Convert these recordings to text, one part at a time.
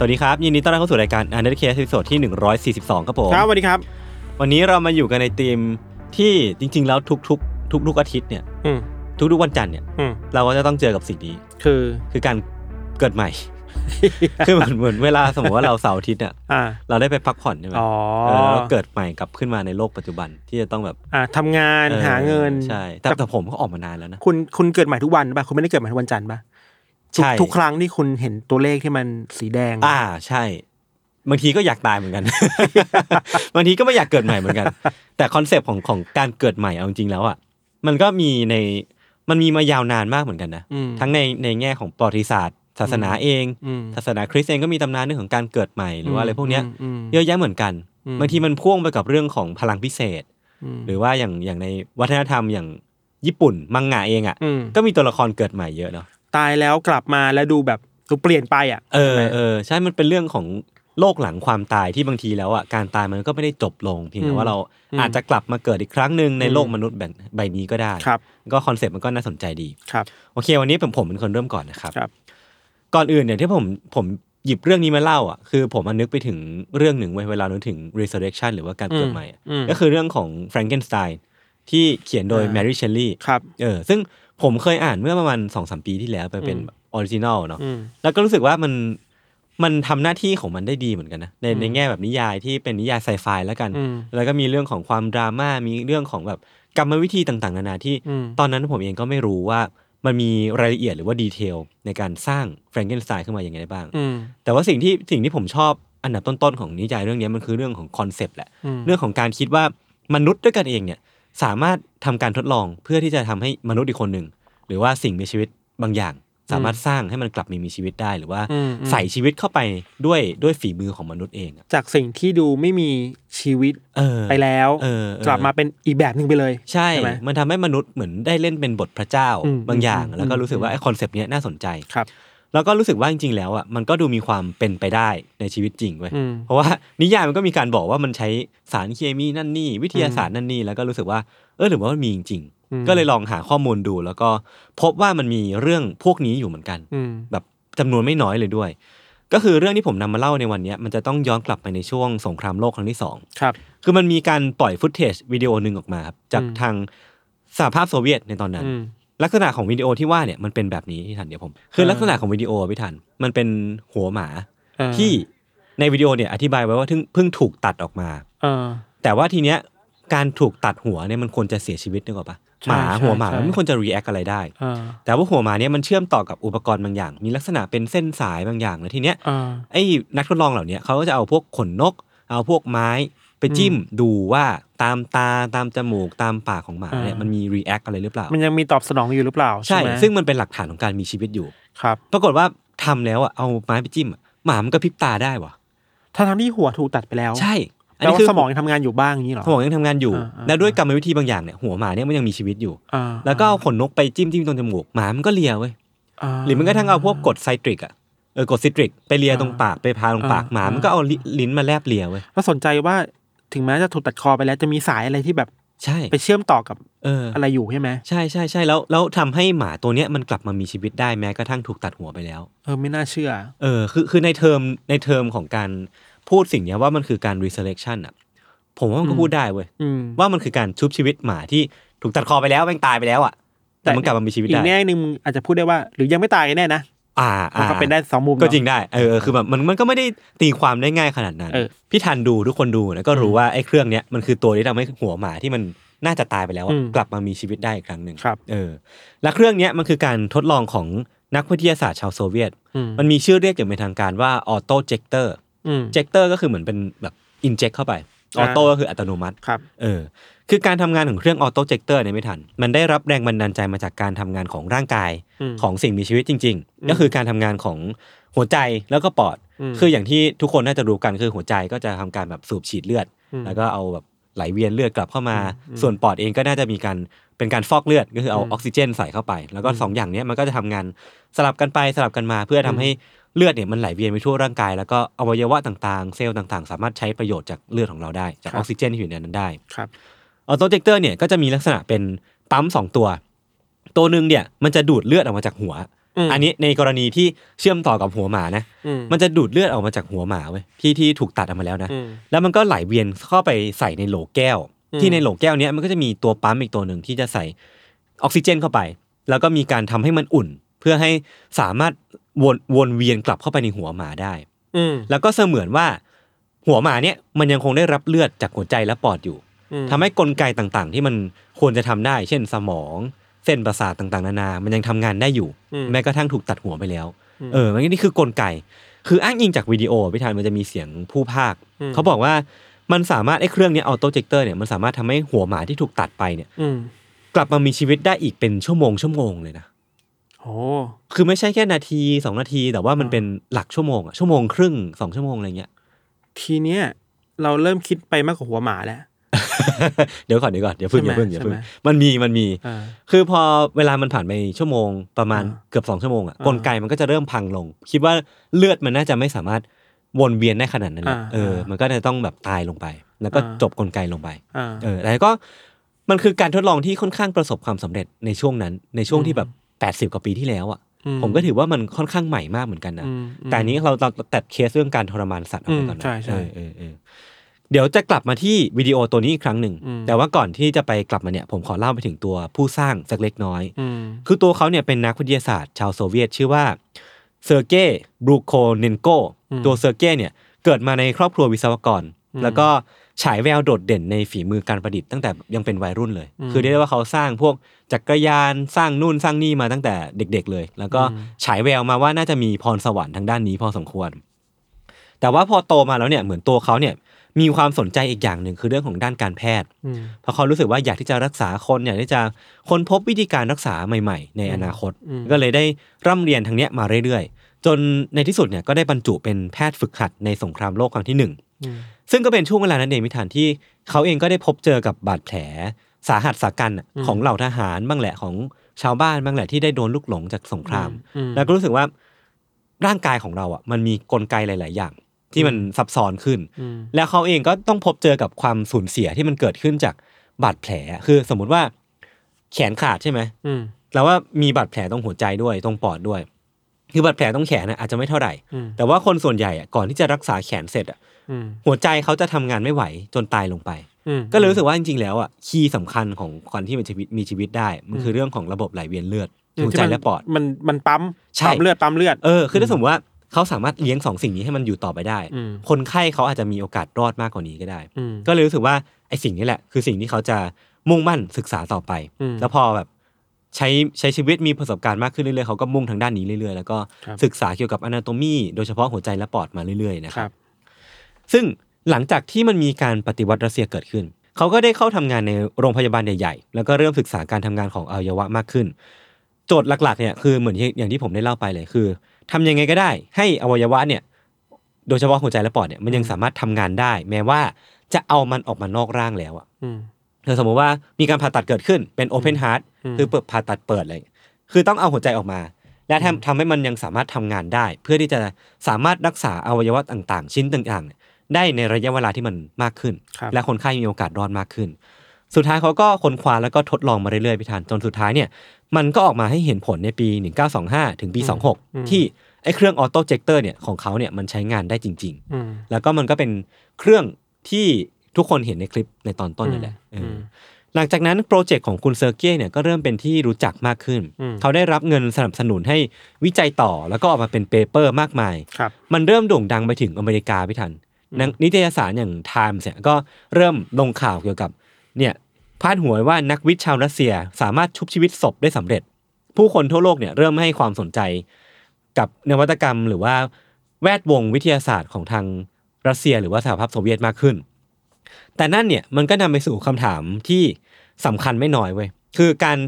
สวัสดีครับ ยินดีต้อนรับเข้าสู่รายการ Untitled Case ตอนที่ 142 ครับผม ครับสวัสดีครับ วันนี้เรามาอยู่กันในธีมที่จริง ๆ แล้วทุกๆ ทุกๆอาทิตย์เนี่ยอืมทุกๆวันจันทร์เนี่ย อืมเราก็จะต้องเจอกับสิ่งนี้ คือ คือการเกิดใหม่ คือเหมือนเหมือนเวลาสมมติว่าเราเสาร์อาทิตย์เนี่ยอ่า เราได้ไปพักผ่อนใช่ไหมอ๋อเออแล้วเกิดใหม่กลับขึ้นมาในโลกปัจจุบันที่จะต้องแบบอ่าทำงานออหาเงินใช่แต่แต่ผมก็ออกมานานแล้วนะ คุณคุณเกิดใหม่ทุกวันป่ะ คุณไม่ได้เกิดใหม่ทุกวันจันทร์ป่ะ ทุกใช่ ทุกครั้งที่คุณเห็นตัวเลขที่มันสีแดง อ่าใช่ บางทีก็อยากตายเหมือนกัน บางทีก็ไม่อยากเกิดใหม่เหมือนกัน แต่คอนเซปต์ของของการเกิดใหม่เอาจริงๆแล้วอะมันก็มีในมันมีมายาวนานมากเหมือนกันนะอืม ทั้งในในแง่ของประวัติศาสตร์ ศาสนาเอง อืม ศาสนาคริสต์เองก็มีตำนานเรื่องของการเกิดใหม่หรือว่าอะไรพวกเนี้ยอืมเยอะแยะเหมือนกันอืมบางทีมันพ่วงไปกับเรื่องของพลังพิเศษอืมหรือว่าอย่างอย่างในวัฒนธรรมอย่างญี่ปุ่นมังงะเองอะอืมก็มีตัวละครเกิดใหม่เยอะเนาะ ตายแล้วกลับมาแล้วดูแบบดูเปลี่ยนไปอะเออใช่ไหมเออใช่มันเป็นเรื่องของโลกหลังความตายที่บางทีแล้วอะการตายมันก็ไม่ได้จบลงเพียงแต่ว่าเราอาจจะกลับมาเกิดอีกครั้งหนึ่งในโลกมนุษย์แบบใบนี้ก็ได้ครับก็ concept มันก็น่าสนใจดีครับโอเค วันนี้ผมผมเป็นคนเริ่มก่อนนะครับครับ ก่อนอื่นเนี่ยที่ผมผมหยิบเรื่องนี้มาเล่าอะคือผมมันนึกไปถึงเรื่องหนึ่งเว้ยเวลานึกถึง resurrection หรือว่าการเกิดใหม่อะอืมก็คือเรื่องของ Frankenstein ที่เขียนโดยอ่า Mary Shelley ครับเออซึ่ง ผมเคยอ่านเมื่อประมาณสองสามปีที่แล้วไปเป็นอืม original เนาะอืมแล้วก็รู้สึกว่ามันมันทำหน้าที่ของมันได้ดีเหมือนกันนะในในแง่แบบนิยายที่เป็นนิยายไซไฟแล้วกันอืมแล้วก็มีเรื่องของความดราม่ามีเรื่องของแบบกรรมวิธีต่างๆนานาที่อืมตอนนั้นผมเองก็ไม่รู้ว่ามันมีรายละเอียดหรือว่า detail ในการสร้าง Frankenstein ขึ้นมาอย่างไรได้บ้างอืมแต่ว่าสิ่งที่สิ่งที่ผมชอบอันดับต้นๆของนิยายเรื่องนี้มันคือเรื่องของ concept แหละอืมเรื่องของการคิดว่ามนุษย์ด้วยกันเองเนี่ย สามารถทำการทดลองเพื่อที่จะทำให้มนุษย์อีกคนหนึ่งหรือว่าสิ่งมีชีวิตบางอย่าง สามารถสร้างให้มันกลับมามีชีวิตได้หรือว่าอืมอืมใส่ชีวิตเข้าไปด้วยด้วยฝีมือของมนุษย์เองอะจากสิ่งที่ดูไม่มีชีวิตเออไปแล้วเออเออกลับมาเป็นอีกแบบหนึ่งไปเลย ใช่ใช่ไหมมันทำให้มนุษย์เหมือนได้เล่นเป็นบทพระเจ้าอืมบางอย่างอืมแล้วก็รู้สึกว่าไอ้ concept เนี้ยน่าสนใจครับ แล้วก็รู้สึกว่าจริงๆแล้วอะมันก็ดูมีความเป็นไปได้ในชีวิตจริงเว้ยอืมเพราะว่านิยายมันก็มีการบอกว่ามันใช้สารเคมีนั่นนี่ วิทยาศาสตร์นั่นนี่แล้วก็รู้สึกว่าเออหรือว่ามันมีจริงอืมๆก็เลยลองหาข้อมูลดู แล้วก็พบว่ามันมีเรื่องพวกนี้อยู่เหมือนกันอืมแบบจำนวนไม่น้อยเลยด้วย ก็คือเรื่องที่ผมนำมาเล่าในวันเนี้ยมันจะต้องย้อนกลับไปในช่วงสงครามโลกครั้งที่สองครับ คือมันมีการปล่อยฟุตเทจวิดีโอหนึ่งออกมาครับจากอืมทางสหภาพโซเวียตในตอนนั้นอืม ลักษณะของวิดีโอที่ว่าเนี่ยมันเป็นแบบนี้พี่ทันเดี๋ยวผม คือเออลักษณะของวิดีโอพี่ทันมันเป็นหัวหมาเออที่ในวิดีโอเนี่ยอธิบายไว้ว่าเพิ่งเพิ่งถูกตัดออกมาเออแต่ว่าทีเนี้ยการถูกตัดหัวเนี่ยมันควรจะเสียชีวิตนึกออกปะใช่หมาใช่หัวหมาใช่มันไม่ควรจะ react อะไรได้เออแต่ว่าหัวหมาเนี่ยมันเชื่อมต่อกับอุปกรณ์บางอย่าง มีลักษณะเป็นเส้นสายบางอย่างแล้วทีเนี้ยเออไอ้นักทดลองเหล่าเนี้ยเขาก็จะเอาพวกขนนก เอาพวกไม้ไปจิ้มดูว่า ตามตาตามจมูกตามปากของหมาเนี่ยอ่ามั มันมี react อะไรหรือเปล่า มันยังมีตอบสนองอยู่หรือเปล่าใช่ไหมซึ่งมันเป็นหลักฐานของการมีชีวิตอยู่ ครับปรากฏว่าทำแล้วอะเอาไม้ไปจิ้มอะหมามันก็พริบตาได้วะถ้าทั้งที่หัวถูกตัดไปแล้วใช่อันแต่นี้ว่าคือสมองยังทำงานอยู่บ้างอย่างนี้เหรอ สมองยังทำงานอยู่ อ่าอ่า และด้วยกรรมวิธีบางอย่างเนี่ยหัวหมาเนี่ยมันยังมีชีวิตอยู่ อ่าแล้วก็เอาขนนกไปจิ้มจิ้มตรงจมูกหมามันก็เลียเว้ยา หรือมันก็ทั้งเอาพวกกรดไซตริกอะเออกรดซิตริกไปเลียตรงปากไปพาตรงปากอ่าหมา มันก็เอาลิลิ้นมาแลบเลียเว้ยแล้วสนใจว่า ถึงแม้จะถูกตัดคอไปแล้วจะมีสายอะไรที่แบบใช่ไปเชื่อมต่อกับเอออะไรอยู่ใช่ไหมใช่ใช่ใช่แล้วแล้วทำให้หมาตัวเนี้ยมันกลับมามีชีวิตได้แม้กระทั่งถูกตัดหัวไปแล้ว เออไม่น่าเชื่อ เออคือคือในเทอมในเทอมของการพูดสิ่งเนี้ยว่ามันคือการ resurrection อะ ผมว่ามันก็อืมพูดได้เว้ยอืมว่ามันคือการชุบชีวิตหมาที่ถูกตัดคอไปแล้วแม่งตายไปแล้วอะแต่มันกลับมามีชีวิตอีได้กแง่หนึ่งมึงอาจจะพูดได้ว่า หรือยังไม่ตายกันแน่นะ อ่ามันก็อ่าเป็นได้สองมุมก็จริงเนอะได้เออเออคือแบบมันมันก็ไม่ได้ตีความได้ง่ายขนาดนั้นเออพี่ทันดูทุกคนดูแล้วก็รู้ว่าไอ้เครื่องเนี้ยมันคือตัวที่ทำให้หัวหมาที่มันน่าจะตายไปแล้วอะอืมกลับมามีชีวิตได้อีกครั้งหนึ่งครับเออและเครื่องเนี้ยมันคือการทดลองของนักวิทยาศาสตร์ชาวโซเวียตอืมมันมีชื่อเรียกอย่างเป็นทางการว่า autojector อืม jector ก็คือเหมือนเป็นแบบ inject เข้าไป auto ก็คืออัตโนมัติครับเออ คือการทำงานของเครื่อง autojector เนี่ยพี่ทัน มันได้รับแรงบันดาลใจมาจากการทำงานของร่างกายอืมของสิ่งมีชีวิตจริง ๆ ก็คือการทำงานของหัวใจแล้วก็ปอดอืมคืออย่างที่ทุกคนน่าจะรู้กันคือหัวใจก็จะทำการแบบสูบฉีดเลือดอืมแล้วก็เอาแบบไหลเวียนเลือดกลับเข้ามา ส่วนปอดเองก็น่าจะมีการเป็นการฟอกเลือดก็คือเอาออกซิเจนใส่เข้าไป แล้วก็สองอย่างเนี้ยมันก็จะทำงานสลับกันไปสลับกันมา เพื่อทำให้เลือดเนี่ยมันไหลเวียนไปทั่วร่างกาย แล้วก็อวัยวะต่างๆ เซลล์ต่างๆ สามารถใช้ประโยชน์จากเลือดของเราได้ จากครับออกซิเจนที่อยู่ในนั้นได้ครับ autojector เนี่ยก็จะมีลักษณะเป็นปั๊มสองตัว ตัวหนึ่งเนี่ยมันจะดูดเลือดออกมาจากหัวอืมอันนี้ในกรณีที่เชื่อมต่อกับหัวหมานะอืมมันจะดูดเลือดออกมาจากหัวหมาเว้ยที่ที่ถูกตัดออกมาแล้วนะอืมแล้วมันก็ไหลเวียนเข้าไปใส่ในโหลแก้วอืมที่ในโหลแก้วเนี้ยมันก็จะมีตัวปั๊มอีกตัวหนึ่งที่จะใส่ออกซิเจนเข้าไป แล้วก็มีการทำให้มันอุ่น เพื่อให้สามารถวนวนเวียนกลับเข้าไปในหัวหมาได้ อืมแล้วก็เสมือนว่าหัวหมาเนี่ยมันยังคงได้รับเลือดจากหัวใจและปอดอยู่อืม ทำให้กลไกต่างๆ ที่มันควรจะทำได้ เช่นสมอง เส้นประสาทต่างๆ นานา มันยังทำงานได้อยู่อืมแม้กระทั่งถูกตัดหัวไปแล้ว เออมันนี่คือกลไก คืออ้างอิงจากวิดีโอพี่ทันมันจะมีเสียงผู้พากย์ เขาบอกว่ามันสามารถไอ้เครื่องเนี้ย autojector เนี่ยมันสามารถทำให้หัวหมาที่ถูกตัดไปเนี่ยอืมกลับมามีชีวิตได้อีกเป็นชั่วโมงชั่วโมงเลยนะโอ้คือไม่ใช่แค่นาทีสองนาที แต่ว่ามันเป็นหลักชั่วโมงอะชั่วโมงครึ่งสองชั่วโมงอะไรเงี้ย ทีเนี้ยเราเริ่มคิดไปมากกว่าหัวหมาแล้ว เดี๋ยวก่อนเดี๋ยวก่อนเดี๋ยวพึ่งใช่อไหมย่าพึ่งอย่าพึ่งใช่ไหมมันมีมันมีอ่าคือพอเวลามันผ่านไปชั่วโมงประมาณอ่าเกือบสองชั่วโมงอะอ่ากลไกมันก็จะเริ่มพังลง คิดว่าเลือดมันน่าจะไม่สามารถวนเวียนได้ขนาดนั้นแหละอ่าเอออ่ามัมันก็จะต้องแบบตายลงไป แล้วก็อ่าจบกลไกลงไปอ่าเออแต่ก็มันคือการทดลองที่ค่อนข้างประสบความสำเร็จในช่วงนั้น ในช่วงที่แบบแปดสิบกว่าปีที่แล้วอะอืผมก็ถือว่ามันค่อนข้างใหม่มากเหมือนกันนะอืมอืมแต่อันนี้เราเราตัดเคสเรื่องการทรมานสัตว์ออกไปก่อนอืมใช่นะใช่ เออเออเออเดี๋ยวจะกลับมาที่วิดีโอตัวนี้อีกครั้งหนึ่งอืมแต่ว่าก่อนที่จะไปกลับมาเนี่ยผมขอเล่าไปถึงตัวผู้สร้างสักเล็กน้อยอืมคือตัวเขาเนี่ยเป็นนักวิทยาศาสตร์ ชาวโซเวียตชื่อว่าเซอร์เกย์บรูโคเนนโกอืมตัวเซอร์เกย์เนี่ยเกิดมาในครอบครัววิศวกรอืมแล้วก็ฉายแววโดดเด่นในฝีมือการประดิษฐ์ตั้งแต่ยังเป็นวัยรุ่นเลยอืมคือเรียกได้ว่าเขาสร้างพวกจักรยานสร้างนู่นสร้างนี่มาตั้งแต่เด็ก ๆ เลย แล้วก็อืมฉายแววมาว่าน่าจะมีพรสวรรค์ทางด้านนี้พอสมควร แต่ว่าพอโตมาแล้วเนี่ยเหมือนตัวเขาเนี่ย มีความสนใจอีกอย่างหนึ่งคือเรื่องของด้านการแพทย์อืมเพราะเขารู้สึกว่าอยากที่จะรักษาคนอยากที่จะค้นพบวิธีการรักษาใหม่ ๆ ในอนาคตอืมก็เลยได้ร่ำเรียนทางเนี้ยมาเรื่อยๆ จนในที่สุดเนี่ยก็ได้บรรจุเป็นแพทย์ฝึกหัดในสงครามโลกครั้งที่หนึ่งอืมซึ่งก็เป็นช่วงเวลานั้นเองมิถานที่เขาเองก็ได้พบเจอกับบาดแผลสาหัสสากันอะอืมของเหล่าทหารบ้างแหละของชาวบ้านบ้างแหละที่ได้โดนลูกหลงจากสงครามอืมแล้วก็รู้สึกว่าร่างกายของเราอะมันมีกลไกหลาย ๆ อย่าง ที่มันซับซ้อนขึ้นอืมแล้วเขาเองก็ต้องพบเจอกับความสูญเสียที่มันเกิดขึ้นจากบาดแผล คือสมมุติว่า แขนขาดใช่ไหมอืมแล้วว่ามีบาดแผลตรงหัวใจด้วยตรงปอดด้วย คือบาดแผลตรงแขนน่ะอาจจะไม่เท่าไหร่อืมแต่ว่าคนส่วนใหญ่อะก่อนที่จะรักษาแขนเสร็จอะอืมหัวใจเขาจะทำงานไม่ไหวจนตายลงไปอืมก็เลยรู้สึกว่าจริงๆแล้วอะคีย์สำคัญของคนที่มีชีวิตมีชีวิตได้ มันคือเรื่องของระบบไหลเวียนเลือดหัวใจและปอดมันมันปั๊มใช่ปั๊มเลือดปั๊มเลือดเออคือถ้าสมมติว่า เขาสามารถเลี้ยงสองสิ่งนี้ให้มันอยู่ต่อไปได้อืมคนไข้เขาอาจจะมีโอกาสรอดมากกว่านี้ก็ได้อืมก็เลยรู้สึกว่าไอ้สิ่งนี้แหละ คือสิ่งที่เขาจะมุ่งมั่นศึกษาต่อไปอืมแล้วพอแบบใช้ใช้ชีวิตมีประสบการณ์มากขึ้นเรื่อยๆเขาก็มุ่งทางด้านนี้เรื่อยๆ แล้วก็ครับศึกษาเกี่ยวกับ anatomy โดยเฉพาะหัวใจและปอดมาเรื่อยๆนะครับครับซึ่งหลังจากที่มันมีการปฏิวัติรัสเซียเกิดขึ้น เขาก็ได้เข้าทำงานในโรงพยาบาลใหญ่ๆ แล้วก็เริ่มศึกษาการทำงานของอวัยวะมากขึ้น โจทย์หลักๆเนี่ยคือเหมือนที่อย่างที่ผมได้เล่าไปเลยคือ ทำยังไงก็ได้ ให้อวัยวะเนี่ย โดยเฉพาะหัวใจและปอดเนี่ยมันยังสามารถทำงานได้ แม้ว่าจะเอามันออกมานอกร่างแล้วอะอืมคือสมมติว่ามีการผ่าตัดเกิดขึ้นเป็นโอเพนฮาร์ t อืมคือเปิดผ่าตัดเปิดเลย คือต้องเอาหัวใจออกมา และทำทำให้มันยังสามารถทำงานได้ เพื่อที่จะสามารถรักษาอวัยวะต่างๆ ชิ้นต่างๆเนี่ยได้ในระยะเวลาที่มันมากขึ้นครับและคนไข้มีโอกาสรอดมากขึ้น สุดท้ายเขาก็ค้นคว้าแล้วก็ทดลองมาเรื่อยๆพี่ธันจนสุดท้ายเนี่ยมันก็ออกมาให้เห็นผลในปี 1925 ถึงปี 26 ที่ไอ้เครื่องออโต้เจคเตอร์เนี่ยของเขาเนี่ยมันใช้งานได้จริงๆอืมแล้วก็มันก็เป็นเครื่องที่ทุกคนเห็นในคลิปในตอนต้นนั่นแหละเอออมหลังจากนั้นโปรเจกต์ของคุณเซอร์เกย์เนี่ยก็เริ่มเป็นที่รู้จักมากขึ้นอืมเขาได้รับเงินสนับสนุนให้วิจัยต่อแล้วก็ออกมาเป็น paper มากมายครับมันเริ่มโด่งดังไปถึงอเมริกาพี่ทันหนังนิตยสารอย่าง Times เนี่ยก็เริ่มลงข่าวเกี่ยวกับ เนี่ยพาดหัวว่านักวิทย์ชาวรัสเซียสามารถชุบชีวิตศพได้สำเร็จ ผู้คนทั่วโลกเนี่ยเริ่มให้ความสนใจ กับนวัตกรรมหรือว่าแวดวงวิทยาศาสตร์ของทางรัสเซีย หรือว่าสหภาพโซเวียตมากขึ้น แต่นั่นเนี่ยมันก็นำไปสู่คำถามที่สำคัญไม่น้อยเว้ยคือการ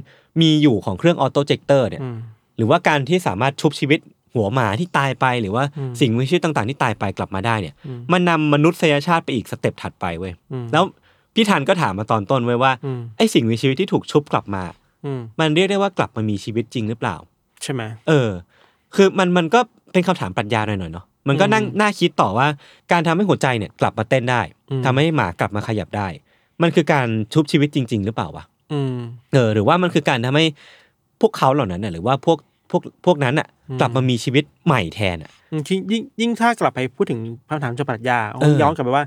มีอยู่ของเครื่อง autojector เนี่ยอืมหรือว่าการที่สามารถชุบชีวิตหัวหมาที่ตายไปหรือว่าอืมสิ่งมีชีวิตต่างๆ ที่ตายไปกลับมาได้เนี่ยอืมมันนำมนุษยชาติไปอีก step ถัดไปเว้ยอืมแล้ว พี่ทันก็ถามมาตอนต้นไว้ว่าอืมไอ้สิ่งมีชีวิตที่ถูกชุบกลับมาอืมมันเรียกได้ว่ากลับมามีชีวิตจริงหรือเปล่า ใช่ไหมเออ คือมันมันก็เป็นคำถามปรัชญาหน่อยๆเนาะมันก็นั่งอืมน่าคิดต่อว่าการทำให้หัวใจเนี่ยกลับมาเต้นได้อืมทำให้หมากลับมาขยับได้ มันคือการชุบชีวิตจริง ๆ หรือเปล่าวะอืมเออ หรือว่ามันคือการทำให้พวกเขาเหล่านั้นน่ะหรือว่าพวกพวกพวกนั้นน่ะอืมกลับมามีชีวิตใหม่แทนอะอืมยิ่งยิ่งยิ่งถ้ากลับไปพูดถึงคำถามเจ้าปรัชญาเออย้อนกลับไปว่า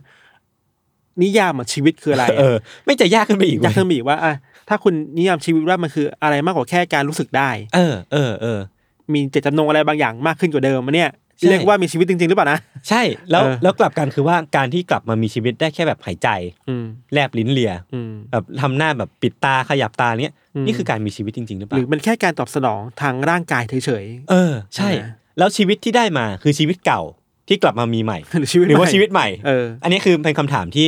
นิยามของชีวิตคืออะไรอะเออ ไม่จะยากขึ้นไปอีกอยากเว้ยเพิ่มอีกว่าอะถ้าคุณนิยามชีวิตว่ามันคืออะไรมากกว่าแค่การรู้สึกได้ เออเออเออมีเจตจำนงอะไรบางอย่างมากขึ้นกว่าเดิมอะเนี่ยใช่เรียกว่ามีชีวิตจริงๆหรือเปล่านะใช่แล้วเออแล้วกลับกันคือว่าการที่กลับมามีชีวิตได้แค่แบบหายใจอืมแลบลิ้นเลียอืมแบบทำหน้าแบบปิดตาขยับตาเนี้ยอืมนี่คือการมีชีวิตจริงๆหรือเปหล่ารือมันแค่การตอบสนองทางร่างกายเฉยเออ ใช่ใช่ไหมแล้วชีวิตที่ได้มาคือชีวิตเก่า ที่กลับมามีใหม่ๆหรือชีวิตหรือว่าใม่ชีวิตใหม่เอออันนี้คือเป็นคำถามที่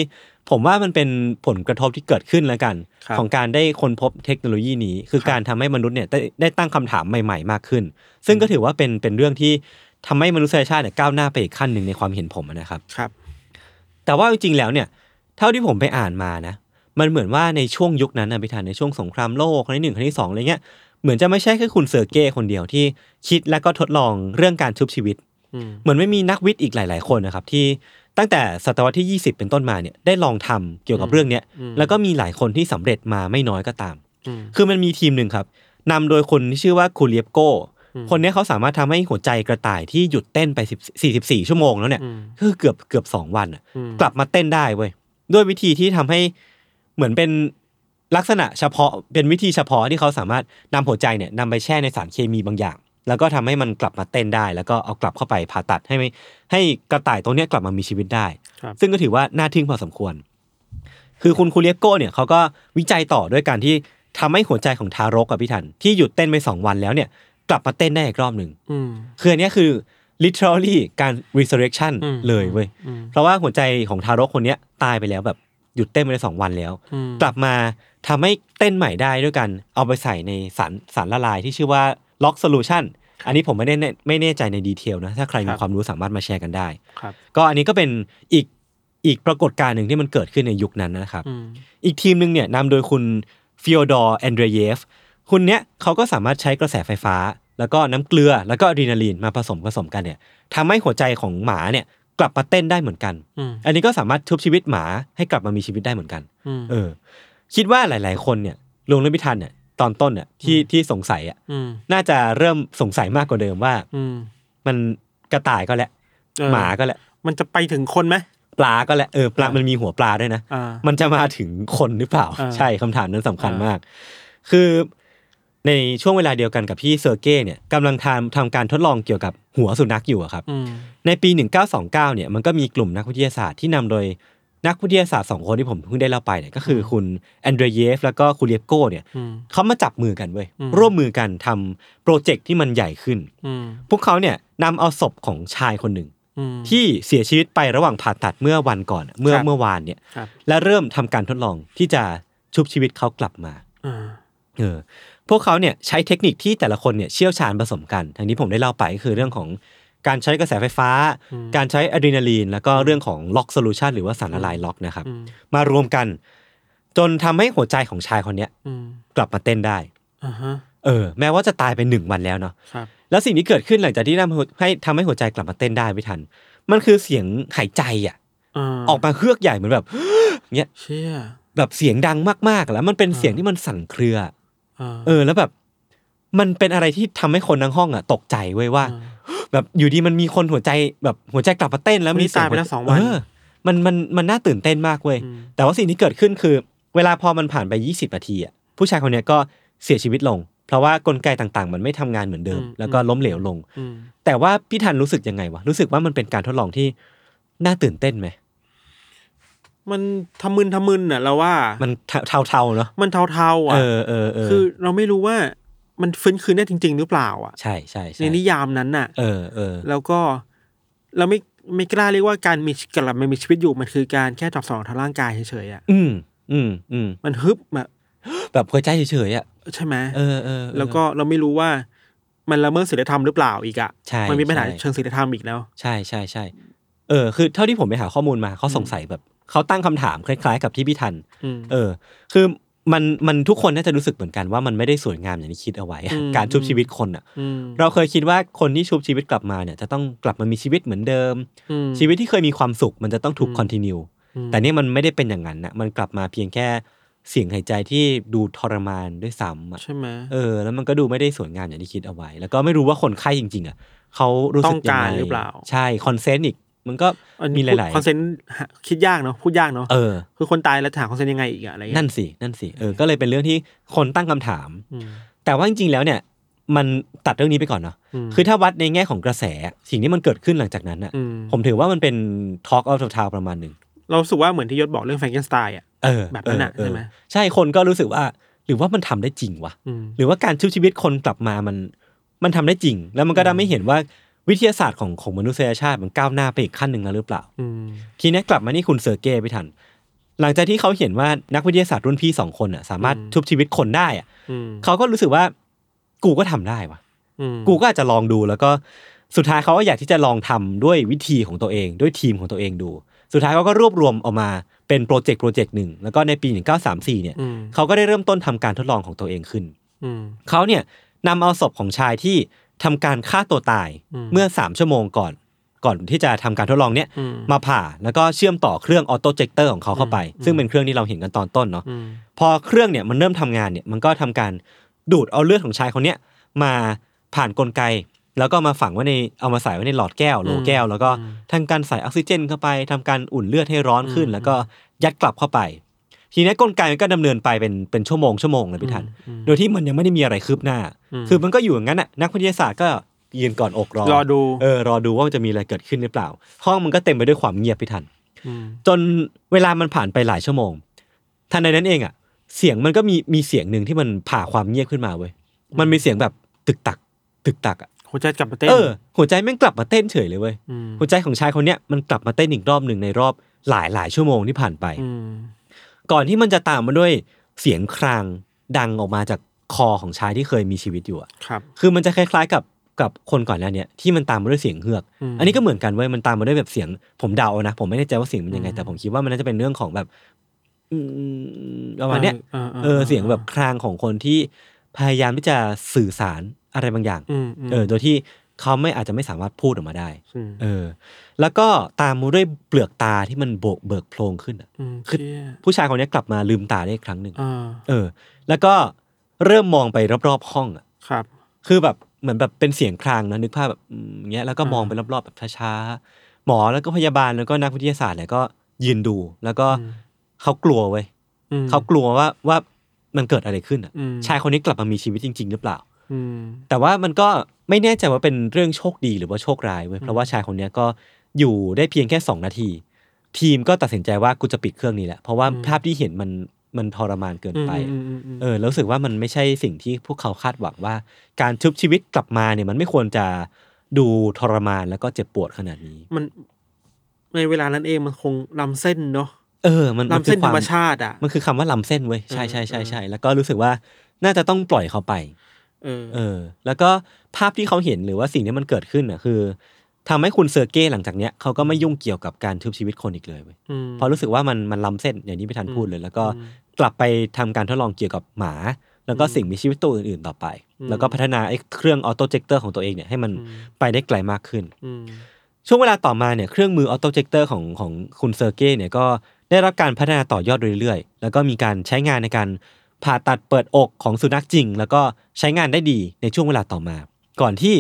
ผมว่ามันเป็นผลกระทบที่เกิดขึ้นแล้วกันครับของการได้ค้นพบเทคโนโลยีนี้ คือครับการทำให้มนุษย์เนี่ยได้ได้ตั้งคำถามใหม่ๆ มากขึ้น ซึ่งก็ถือว่าเป็นเป็นเรื่องที่ทำให้มนุษยชาติเนี่ยก้าวหน้าไปอีกขั้นหนึ่งในความเห็นผมนะครับครับ แต่ว่าจริงๆแล้วเนี่ย เท่าที่ผมไปอ่านมานะ มันเหมือนว่าในช่วงยุคนั้นนะพิธานในช่วงสงครามโลกครั้งที่หนึ่งครั้งที่สองอะไรเงี้ยเหมือนจะไม่ใช่แค่คุณเซอร์เก้คนเดียวที่คิดและก็ทดลองเรื่องการชุบชีวิตอืม เหมือนไม่มีนักวิทย์อีกหลาย ๆ คนนะครับที่ตั้งแต่ศตวรรษที่ 20 เป็นต้นมาเนี่ยได้ลองทำเกี่ยวกับเรื่องเนี้ยอืมแล้วก็มีหลายคนที่สำเร็จมาไม่น้อยก็ตามอืมคือมันมีทีมหนึ่งครับนำโดยคนที่ชื่อว่าคูเลียบโกอืมคนเนี้ยเขาสามารถทำให้หัวใจกระต่ายที่หยุดเต้นไป10 44 ชั่วโมงแล้วเนี่ยอืมก็คือเกือบเกือบสองวันอะอืมกลับมาเต้นได้เว้ยด้วยวิธีที่ทำให้เหมือนเป็นลักษณะเฉพาะเป็นวิธีเฉพาะที่เขาสามารถนำหัวใจเนี่ยนำไปแช่ในสารเคมีบางอย่าง แล้วก็ทำให้มันกลับมาเต้นได้ แล้วก็เอากลับเข้าไปผ่าตัดให้ไม่ให้กระต่ายตัวเนี้ยกลับมามีชีวิตได้ครับซึ่งก็ถือว่าน่าทึ่งพอสมควร คือคุณคูเลียโก้เนี่ยเขาก็วิจัยต่อด้วยการที่ทำให้หัวใจของทารกกับพี่ทันที่หยุดเต้นไปสองวันแล้วเนี่ย กลับมาเต้นได้อีกรอบหนึ่งอืมคืออันเนี้ยคือ literally การ resurrection อืมเลยเว้ยอืมเพราะว่าหัวใจของทารกคนเนี้ยตายไปแล้วแบบหยุดเต้นไปได้สองวันแล้วอืมกลับมาทำให้เต้นใหม่ได้ด้วยกัน เอาไปใส่ในสารสารละลายที่ชื่อว่า Locke solution อันนี้ผมไม่ได้แน่ไม่แน่ใจใน detail นะ ถ้าใครมีความรู้สามารถมาแชร์กันได้ครับก็อันนี้ก็เป็นอีกอีกปรากฏการณ์หนึ่งที่มันเกิดขึ้นในยุคนั้นนะครับอืมอีกทีมหนึ่งเนี่ยนำโดยคุณฟิโอดอร์แอนเดรเยฟคุณเนี้ยเขาก็สามารถใช้กระแสไฟฟ้า แล้วก็น้ำเกลือแล้วก็อะดรีนาลีนมาผสมผสมกันเนี่ยทำให้หัวใจของหมาเนี่ยกลับมาเต้นได้เหมือนกันอืมอันนี้ก็สามารถชุบชีวิตหมาให้กลับมามีชีวิตได้เหมือนกันอืมเออ คิดว่าหลาย ๆ คนเนี่ยลงเรื่องพิธันเนี่ย ตอนต้นเนี่ยที่ที่สงสัยอะอืมน่าจะเริ่มสงสัยมากกว่าเดิมว่า อืมมันกระต่ายก็แหละเออหมาก็แหละ มันจะไปถึงคนไหมปลาก็แหละเออปลาอ่ามัมันมีหัวปลาด้วยนะอ่ามันจะมาถึงคนหรือเปล่าอ่าใช่คำถามนั้นสำคัญอ่ามมาก คือในช่วงเวลาเดียวกันกับพี่เซอร์เก้เนี่ยกำลังทำทำการทดลองเกี่ยวกับหัวสุนัขอยู่อะครับอืมในปี 1929เนี่ยมันก็มีกลุ่มนักวิทยาศาสตร์ที่นำโดย นักวิทยาศาสตร์สองคนที่ผมเพิ่งได้เล่าไปเนี่ยก็คือคุณแอนเดรเยฟแล้วก็คูเลียบโกเนี่ยอืมเขามาจับมือกันเว้ยอืมร่วมมือกันทำโปรเจกต์ที่มันใหญ่ขึ้นอืมพวกเขาเนี่ยนำเอาศพของชายคนหนึ่งอืมที่เสียชีวิตไประหว่างผ่าตัดเมื่อวันก่อนเมื่อครับเมื่อวานเนี่ยครับและเริ่มทำการทดลองที่จะชุบชีวิตเขากลับมาอ่าเออพวกเขาเนี่ยใช้เทคนิคที่แต่ละคนเนี่ยเชี่ยวชาญผสมกันทางนี้ผมได้เล่าไปก็คือเรื่องของ การใช้กระแสไฟฟ้า การใช้อะดรีนาลีน แล้วก็เรื่องของ Locke solution หรือว่าสารละลาย Locke นะครับอืมมารวมกัน จนทำให้หัวใจของชายคนเนี้ยอืมกลับมาเต้นได้อ่าฮะเออ แม้ว่าจะตายไปหนึ่งวันแล้วเนาะครับแล้วสิ่งที่เกิดขึ้นหลังจากที่ทำให้ทำให้หัวใจกลับมาเต้นได้พี่ทัน มันคือเสียงหายใจอะาออกมาเฮือกใหญ่เหมือนแบบเงี้ยเชี่ยแบบเสียงดังมากๆแล้ว มันเป็นเสียงที่มันสั่นเครืออ่าเออ แล้วแบบ มันเป็นอะไรที่ทำให้คนทั้งห้องอะ ตกใจเว้ยว่า แบบอยู่ดีมันมีคนหัวใจแบบหัวใจกลับมาเต้นแล้ววันนี้มีเสีงตายไปแล้วสองวันเออมันมันมันน่าตื่นเต้นมากเว้ยอืมแต่ว่าสิ่งที่เกิดขึ้นคือ เวลาพอมันผ่านไป20นาทีอะผู้ชายคนเนี้ยก็เสียชีวิตลง เพราะว่ากลไกต่างๆ มันไม่ทำงานเหมือนเดิมอืมแล้วก็ล้มเหลวลงอืมแต่ว่าพี่ทันรู้สึกยังไงวะรู้สึกว่ามันเป็นการทดลองที่น่าตื่นเต้นไหมมันทำมึนทำมึนอะเราว่า มันเทาๆเนาะมันเทาๆเออะอเออเออคือเราไม่รู้ว่า มันฟื้นคืนได้จริง ๆ หรือเปล่าอะใช่ใช่ในใช่นิยามนั้นน่ะ เออเออแล้วก็เราไม่ไม่กล้าเรียกว่าการมีกลับมามีชีวิตอยู่มันคือการแค่ตอบสนองทางร่างกายเฉยๆอะอืมอืมอืมมันฮึบแบบแบบหัวใจเฉยๆอะใช่ไหมเออเออเออแล้วก็เราไม่รู้ว่ามันละเมิดศีลธรรมหรือเปล่าอีกอะใช่มันมีปัญหาใช่เชิงศีลธรรมอีกแล้วใช่ใช่ใช่เออคือเท่าที่ผมไปหาข้อมูลมาเขาสงสัยแบบเขาตั้งคำถามคล้าย ๆ กับที่พี่ทันอืมเออ คือ มันมันทุกคนน่าจะรู้สึกเหมือนกันว่ามันไม่ได้สวยงามอย่างที่คิดเอาไว้อะอืมการชุบชีวิตคนอะอืมเราเคยคิดว่าคนที่ชุบชีวิตกลับมาเนี่ยจะต้องกลับมามีชีวิตเหมือนเดิมอืมชีวิตที่เคยมีความสุขมันจะต้องถูกอืมคอนติเนียอืมแต่เนี่ยมันไม่ได้เป็นอย่างนั้นนะมันกลับมาเพียงแค่เสียงหายใจที่ดูทรมานด้วยซ้ำอะใช่ไหมเออแล้วมันก็ดูไม่ได้สวยงามอย่างที่คิดเอาไว้ แล้วก็ไม่รู้ว่าคนไข้จริง ๆ อะเขารู้สึกต้องยังการไงหรือเปล่า ใช่ consent อีก มันก็อันมีนี้หลาย consent คิดยากเนาะพูดยากเนาะๆเออคือคนตายแล้วถาม consent ยังไงอีกอะอะไรเงี้ยนั่นสินั่นสิเออก็เลยเป็นเรื่องที่คนตั้งคำถามอืมแต่ว่าจริงๆแล้วเนี่ย มันตัดเรื่องนี้ไปก่อนเนาะอืมคือถ้าวัดในแง่ของกระแส สิ่งที่มันเกิดขึ้นหลังจากนั้นอะอืมผมถือว่ามันเป็น Talk of the Town ประมาณหนึ่งเรารู้สึกว่าเหมือนที่ยศบอกเรื่องแฟรงเกนสไตน์อะเออแบบนั้นน่ะเออใช่ไหมใช่คนก็รู้สึกว่าหรือว่ามันทำได้จริงวะอืมหรือว่าการชุบชีวิตคนกลับมามันมันทำได้จริง แล้วมันก็ทำให้เห็นว่า วิทยาศาสตร์ของของมนุษยชาติมันก้าวหน้าไปอีกขั้นหนึ่งแล้วหรือเปล่าอืมทีนี้กลับมาที่คุณเซอร์เก้ไปทัน หลังจากที่เขาเห็นว่านักวิทยาศาสตร์รุ่นพี่สองคนอะ สามารถอืมชุบชีวิตคนได้อะอืมเขาก็รู้สึกว่ากูก็ทำได้วะอืมกูก็อาจจะลองดูแล้วก็สุดท้ายเขาก็อยากที่จะลองทำด้วยวิธีของตัวเอง ด้วยทีมของตัวเองดู สุดท้ายเขาก็รวบรวมออกมาเป็นโปรเจกต์โปรเจกต์หนึ่งแล้วก็ในปี 1934 เนี่ยอืมเขาก็ได้เริ่มต้นทำการทดลองของตัวเองขึ้นอืมเขาเนี่ยนำเอาศพของชายที่ ทำการฆ่าตัวตายอืมเมื่อ 3 ชั่วโมงก่อน ก่อนที่จะทำการทดลองเนี่ยอืมมาผ่าแล้วก็เชื่อมต่อเครื่อง autojector ของเขาเข้าไปอืมซึ่งเป็นเครื่องที่เราเห็นกันตอนต้นเนาะอืมพอเครื่องเนี่ยมันเริ่มทำงานเนี่ยมันก็ทำการดูดเอาเลือดของชายคนเนี้ยมาผ่านกลไก แล้วก็มาฝังไว้ในเอามาใส่ไว้ในหลอดแก้วโหลแก้ว แล้วก็ทำการใส่ออกซิเจนเข้าไปทำการอุ่นเลือดให้ร้อนขึ้น แล้วก็ยัดกลับเข้าไป ทีนี้กลไกมันก็ดำเนินไปเป็นเป็นชั่วโมงชั่วโมงเลยพี่ทันอืมโดยที่มันยังไม่ได้มีอะไรคืบหน้าอืมคือมันก็อยู่อย่างนั้นน่ะนักวิทยาศาสตร์ก็ยืนก่อนอกรอรอดูเออรอดูว่ามันจะมีอะไรเกิดขึ้นหรือเปล่า ห้องมันก็เต็มไปด้วยความเงียบพี่ทันอืมจนเวลามันผ่านไปหลายชั่วโมงทันใดนั้นเองอะ เสียงมันก็มีมีเสียงหนึ่งที่มันผ่าความเงียบขึ้นมาเว้ยมันมีเสียงแบบตึกตัก ตึกตักอะหัวใจกลับมาเต้นเออหัวใจแม่งกลับมาเต้นเฉยเลยเว้ยมหัวใจของชายคนเนี้ยมันกลับมาเต้นอีกรอบหนึ่งในรอบหลายหลายชั่วโมงที่ผ่านไปอืม ก่อนที่มันจะตามมาด้วยเสียงครางดังออกมาจากคอของชายที่เคยมีชีวิตอยู่อะครับ คือมันจะคล้าย ๆกับกับคนก่อนหน้าเนี้ยที่มันตามมาด้วยเสียงเฮือกอืมอันนี้ก็เหมือนกันเว้ยมันตามมาด้วยแบบเสียง ผมเดาเอานะ ผมไม่แน่ใจว่าเสียงมันยังไงอืมแต่ผมคิดว่ามันน่าจะเป็นเรื่องของแบบอืมประมาณเนี้ยเออเสียงแบบครางของคนที่พยายามที่จะสื่อสารอะไรบางอย่างอืมมเออ โดยที่ เขาไม่อาจจะไม่สามารถพูดออกมาได้มเออ แล้วก็ตามมาด้วยเปลือกตาที่มันโบกเบิกโพลงขึ้นอะมคือเชี่ยผู้ชายคนนี้กลับมาลืมตาได้อีกครั้งหนึ่งอ่าเออ แล้วก็เริ่มมองไปรอบๆห้องอะครับ คือแบบเหมือนแบบเป็นเสียงครางนะนึกภาพแบบอืมอย่างเงี้ยแล้วก็มองไปรอบๆแบบช้าๆหมอแล้วก็พยาบาลแล้วก็นักวิทยาศาสตร์เนี่ยก็ยืนดู แล้วก็อืมเขากลัวเว้ยอืมเขากลัวว่าว่ามันเกิดอะไรขึ้นอะอืมชายคนนี้กลับมามีชีวิตจริง ๆ หรือเปล่าอืม แต่ว่ามันก็ไม่แน่ใจว่าเป็นเรื่องโชคดีหรือว่าโชคร้ายเว้ยเพราะว่าชายคนเนี้ยก็อยู่ได้เพียงแค่สองนาที ทีมก็ตัดสินใจว่ากูจะปิดเครื่องนี้แหละเพราะว่าภาพที่เห็นมันมันทรมานเกินไปอะอืมอืมอืมเออแล้วรู้สึกว่ามันไม่ใช่สิ่งที่พวกเขาคาดหวังว่า การชุบชีวิตกลับมาเนี่ยมันไม่ควรจะดูทรมานแล้วก็เจ็บปวดขนาดนี้ มันในเวลานั้นเองมันคงลำเส้นเนาะ เออ มันลำเส้นคือธรรมควชาติอะ มันคือคำว่าลำเส้นเว้ย ใช่เออใช่ใช่เออใช่ แล้วก็รู้สึกว่าน่าจะต้องปล่อยเขาไป เออเออ แล้วก็ภาพที่เขาเห็นหรือว่าสิ่งที่มันเกิดขึ้นอะคือทำให้คุณเซอร์เก้หลังจากเนี้ยเขาก็ไม่ยุ่งเกี่ยวกับการชุบชีวิตคนอีกเลยเว้ยอืมเพราะรู้สึกว่ามันมันล้ำเส้นอย่างที่พี่ทันพูดเลย แล้วก็อืมกลับไปทำการทดลองเกี่ยวกับหมา แล้วก็สิ่งมีชีวิตตัวอื่นๆต่อไปอืมแล้วก็พัฒนาไอ้เครื่อง autojector ของตัวเองเนี่ยให้มันอืมไปได้ไกลมากขึ้นอืมช่วงเวลาต่อมาเนี่ยเครื่องมือ autojector ของของคุณเซอร์เก้เนี่ยก็ได้รับการพัฒนาต่อยอดเรื่อยๆ แล้วก็มีการใช้งานในการ ผ่าตัดเปิดอกของสุนัขจริง แล้วก็ใช้งานได้ดีในช่วงเวลาต่อมา ก่อนที่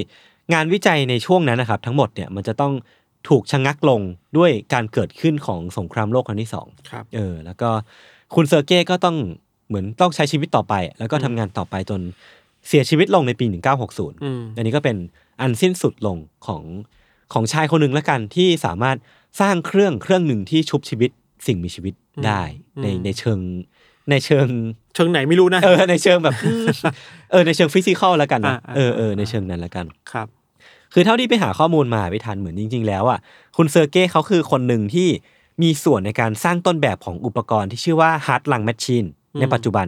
งานวิจัยในช่วงนั้นนะครับ ทั้งหมดเนี่ยมันจะต้องถูกชะงักลงด้วยการเกิดขึ้นของสงครามโลกครั้งที่สองครับเออ แล้วก็คุณเซอร์เก้ก็ต้องเหมือนต้องใช้ชีวิตต่อไป แล้วก็ทำงานต่อไปจนเสียชีวิตลงในปี 1960อืมอันนี้ก็เป็นอันสิ้นสุดลงของของชายคนหนึ่งแล้วกันที่สามารถสร้างเครื่องเครื่องหนึ่งที่ชุบชีวิตสิ่งมีชีวิตได้อืมในในเชิง ในเชิงเชิงไหนไม่รู้นะเออในเชิงแบบอืมเออในเชิงฟิสิกอลแล้วกันนะอ่าอ่าเออเออในเชิงนั้นแล้วกันครับ คือเท่าที่ไปหาข้อมูลมาไปทันเหมือนจริง ๆ แล้วอะคุณเซอร์เก้เขาคือคนหนึ่งที่มีส่วนในการสร้างต้นแบบของอุปกรณ์ที่ชื่อว่า Heart Lung Machine ในปัจจุบัน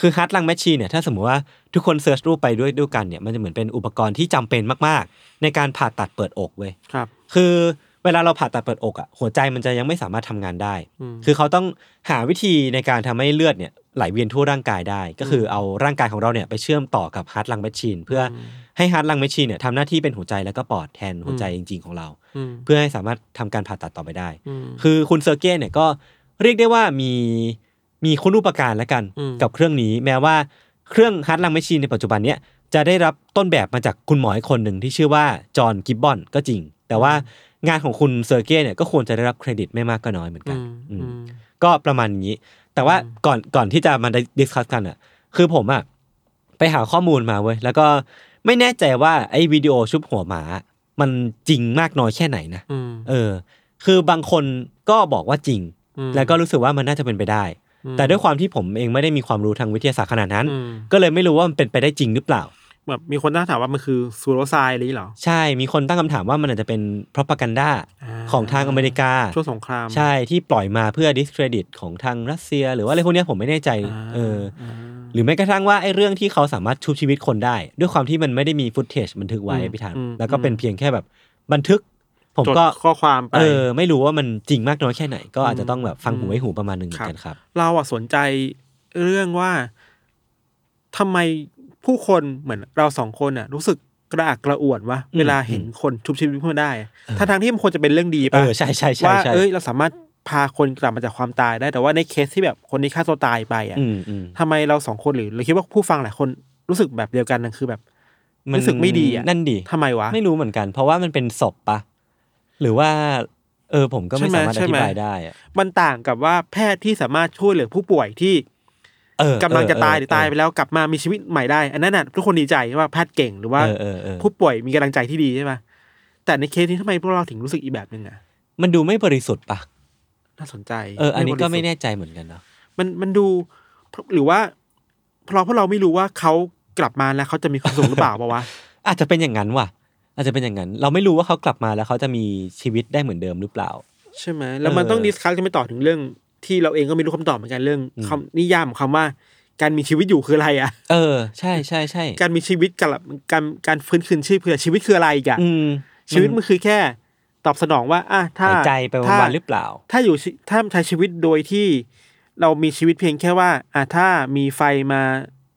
คือ Heart Lung Machine เนี่ยถ้าสมมติว่าทุกคน search รูปไปด้วยด้วยกันเนี่ยมันจะเหมือนเป็นอุปกรณ์ที่จำเป็นมาก ๆ ในการผ่าตัดเปิดอกเว้ยครับ คือ เวลาเราผ่าตัดเปิดอกอะหัวใจมันจะยังไม่สามารถทำงานได้อืมคือเขาต้องหาวิธีในการทำให้เลือดเนี่ยไหลเวียนทั่วร่างกายได้ ก็คือเอาร่างกายของเราเนี่ยไปเชื่อมต่อกับ heart-lung machine เพื่อให้ heart-lung machine เนี่ยทำหน้าที่เป็นหัวใจแล้วก็ปอดแทนหัวใจจริง ๆ ของเราอืมเพื่อให้สามารถทำการผ่าตัดต่อไปได้อืมคือคุณเซอร์เก้เนี่ยก็เรียกได้ว่ามีมีคุณูปการแล้วกันอืมกับเครื่องนี้แม้ว่าเครื่อง heart-lung machine ในปัจจุบันเนี่ยจะได้รับต้นแบบมาจากคุณหมออีกคนหนึ่งที่ชื่อว่าจอห์นกิบบอนก็จริง แต่ว่า งานของคุณเซอร์เก้เนี่ยก็ควรจะได้รับเครดิตไม่มากก็น้อยเหมือนกัอืนมอือืมมก็ประมาณนี้ แต่ว่าก่อนก่อนที่จะมา discuss กันอะ คือผมอะไปหาข้อมูลมาเว้ยแล้วก็ไม่แน่ใจว่าไอ้วิดีโอชุบหัวหมา มันจริงมากน้อยแค่ไหนนะอืมเออ คือบางคนก็บอกว่าจริงอืมแล้วก็รู้สึกว่ามันน่าจะเป็นไปได้อืมแต่ด้วยความที่ผมเองไม่ได้มีความรู้ทางวิทยาศาสตร์ขนาดนั้นอืมก็เลยไม่รู้ว่ามันเป็นไปได้จริงหรือเปล่า แบบมีคนตั้งถามว่ามันคือซูโรไซด์อะไรอย่างนี้เหรอ ใช่มีคนตั้งคำถามว่ามันอาจจะเป็น propaganda อ่าของทางอเมริกา ช่วงสงคราม ใช่ที่ปล่อยมาเพื่อ discredit ของทางรัสเซีย หรือว่าอะไรพวกเนี้ยผมไม่แน่ใจอ่าเอออาหรือแม้กระทั่งว่าไอ้เรื่องที่เขาสามารถชุบชีวิตคนได้ ด้วยความที่มันไม่ได้มีฟุตเทจบันทึกไว้อืมพี่ทันอืมแล้วก็เป็นเพียงแค่แบบบันทึก ผมก็จดข้อความไปเออไม่รู้ว่ามันจริงมากน้อยแค่ไหน ก็อาจจะต้องแบบฟังหูไว้หูประมาณหนึ่งเหมือนกันครับ เราอะสนใจเรื่องว่าทำไม ผู้คนเหมือนเราสองคนอะรู้สึกกระอักกระอ่วนวะอืมเวลาเห็นคนชุบชีวิตขึ้นมาได้อะทั้งทางๆที่มันควรจะเป็นเรื่องดีเอป่ะอใช่ใช่ใช่ว่าใช่เอ้ยเราสามารถพาคนกลับมาจากความตายได้ แต่ว่าในเคสที่แบบคนที่ฆ่าตัวตายไปอะอืมอืมทำไมเราสองคนหรือเราคิดว่าผู้ฟังหลายคนรู้สึกแบบเดียวกันนะคือแบบรู้สึกไม่ดีอะนั่นดีทำไมวะไม่รู้เหมือนกัน เพราะว่ามันเป็นศพปะหรือว่า เออผมก็ไม่ใช่ไหมสามารถอใช่ธิไหมบายได้อะมันต่างกับว่าแพทย์ที่สามารถช่วยเหลือผู้ป่วยที่เออ กำลังจะตายหเรือตายไปแล้วกลับมามีชีวิตใหม่ได้ อันนั้นน่ะทุกคนดีใจว่าแพทย์เก่งหรือว่าเออเออเออผู้ป่วยมีกำลังใจที่ดีใช่ไหมแต่ในเคสนี้ทำไมพวกเราถึงรู้สึกอีกแบบหนึ่งอะมันดูไม่บริสุทธิ์ปะน่าสนใจเอออันนี้ก็ไม่บริสุทธิ์แน่ใจเหมือนกันเนาะมันมันดูหรือว่าเพราะเพราะเราไม่รู้ว่าเขากลับมาแล้วเขาจะมีความสุขหรือเปล่าปะวะอาจจะเป็นอย่างนั้นว่ะ อาจจะเป็นอย่างนั้น เราไม่รู้ว่าเขากลับมาแล้วเขาจะมีชีวิตได้เหมือนเดิมหรือเปล่า ใช่ไหมแล้วมันเออต้องดิสคัสกันไปต่อถึงเรื่อง ที่เราเองก็ไม่รู้คำตอบเหมือนกันเรื่องอืมคำนิยามของคำว่า การมีชีวิตอยู่คืออะไรอะ เออ ใช่ใช่ใช่การมีชีวิตกับการการฟื้นคืนชีพคือชีวิตคืออะไรอีกอะอืมชีวิตมันคือแค่ ตอบสนองว่าอะถ้าหายใจไปถ้าวันๆหรือเปล่า ถ้าอยู่ชีถ้าใช้ชีวิตโดยที่เรามีชีวิตเพียงแค่ว่าอะถ้ามีไฟมา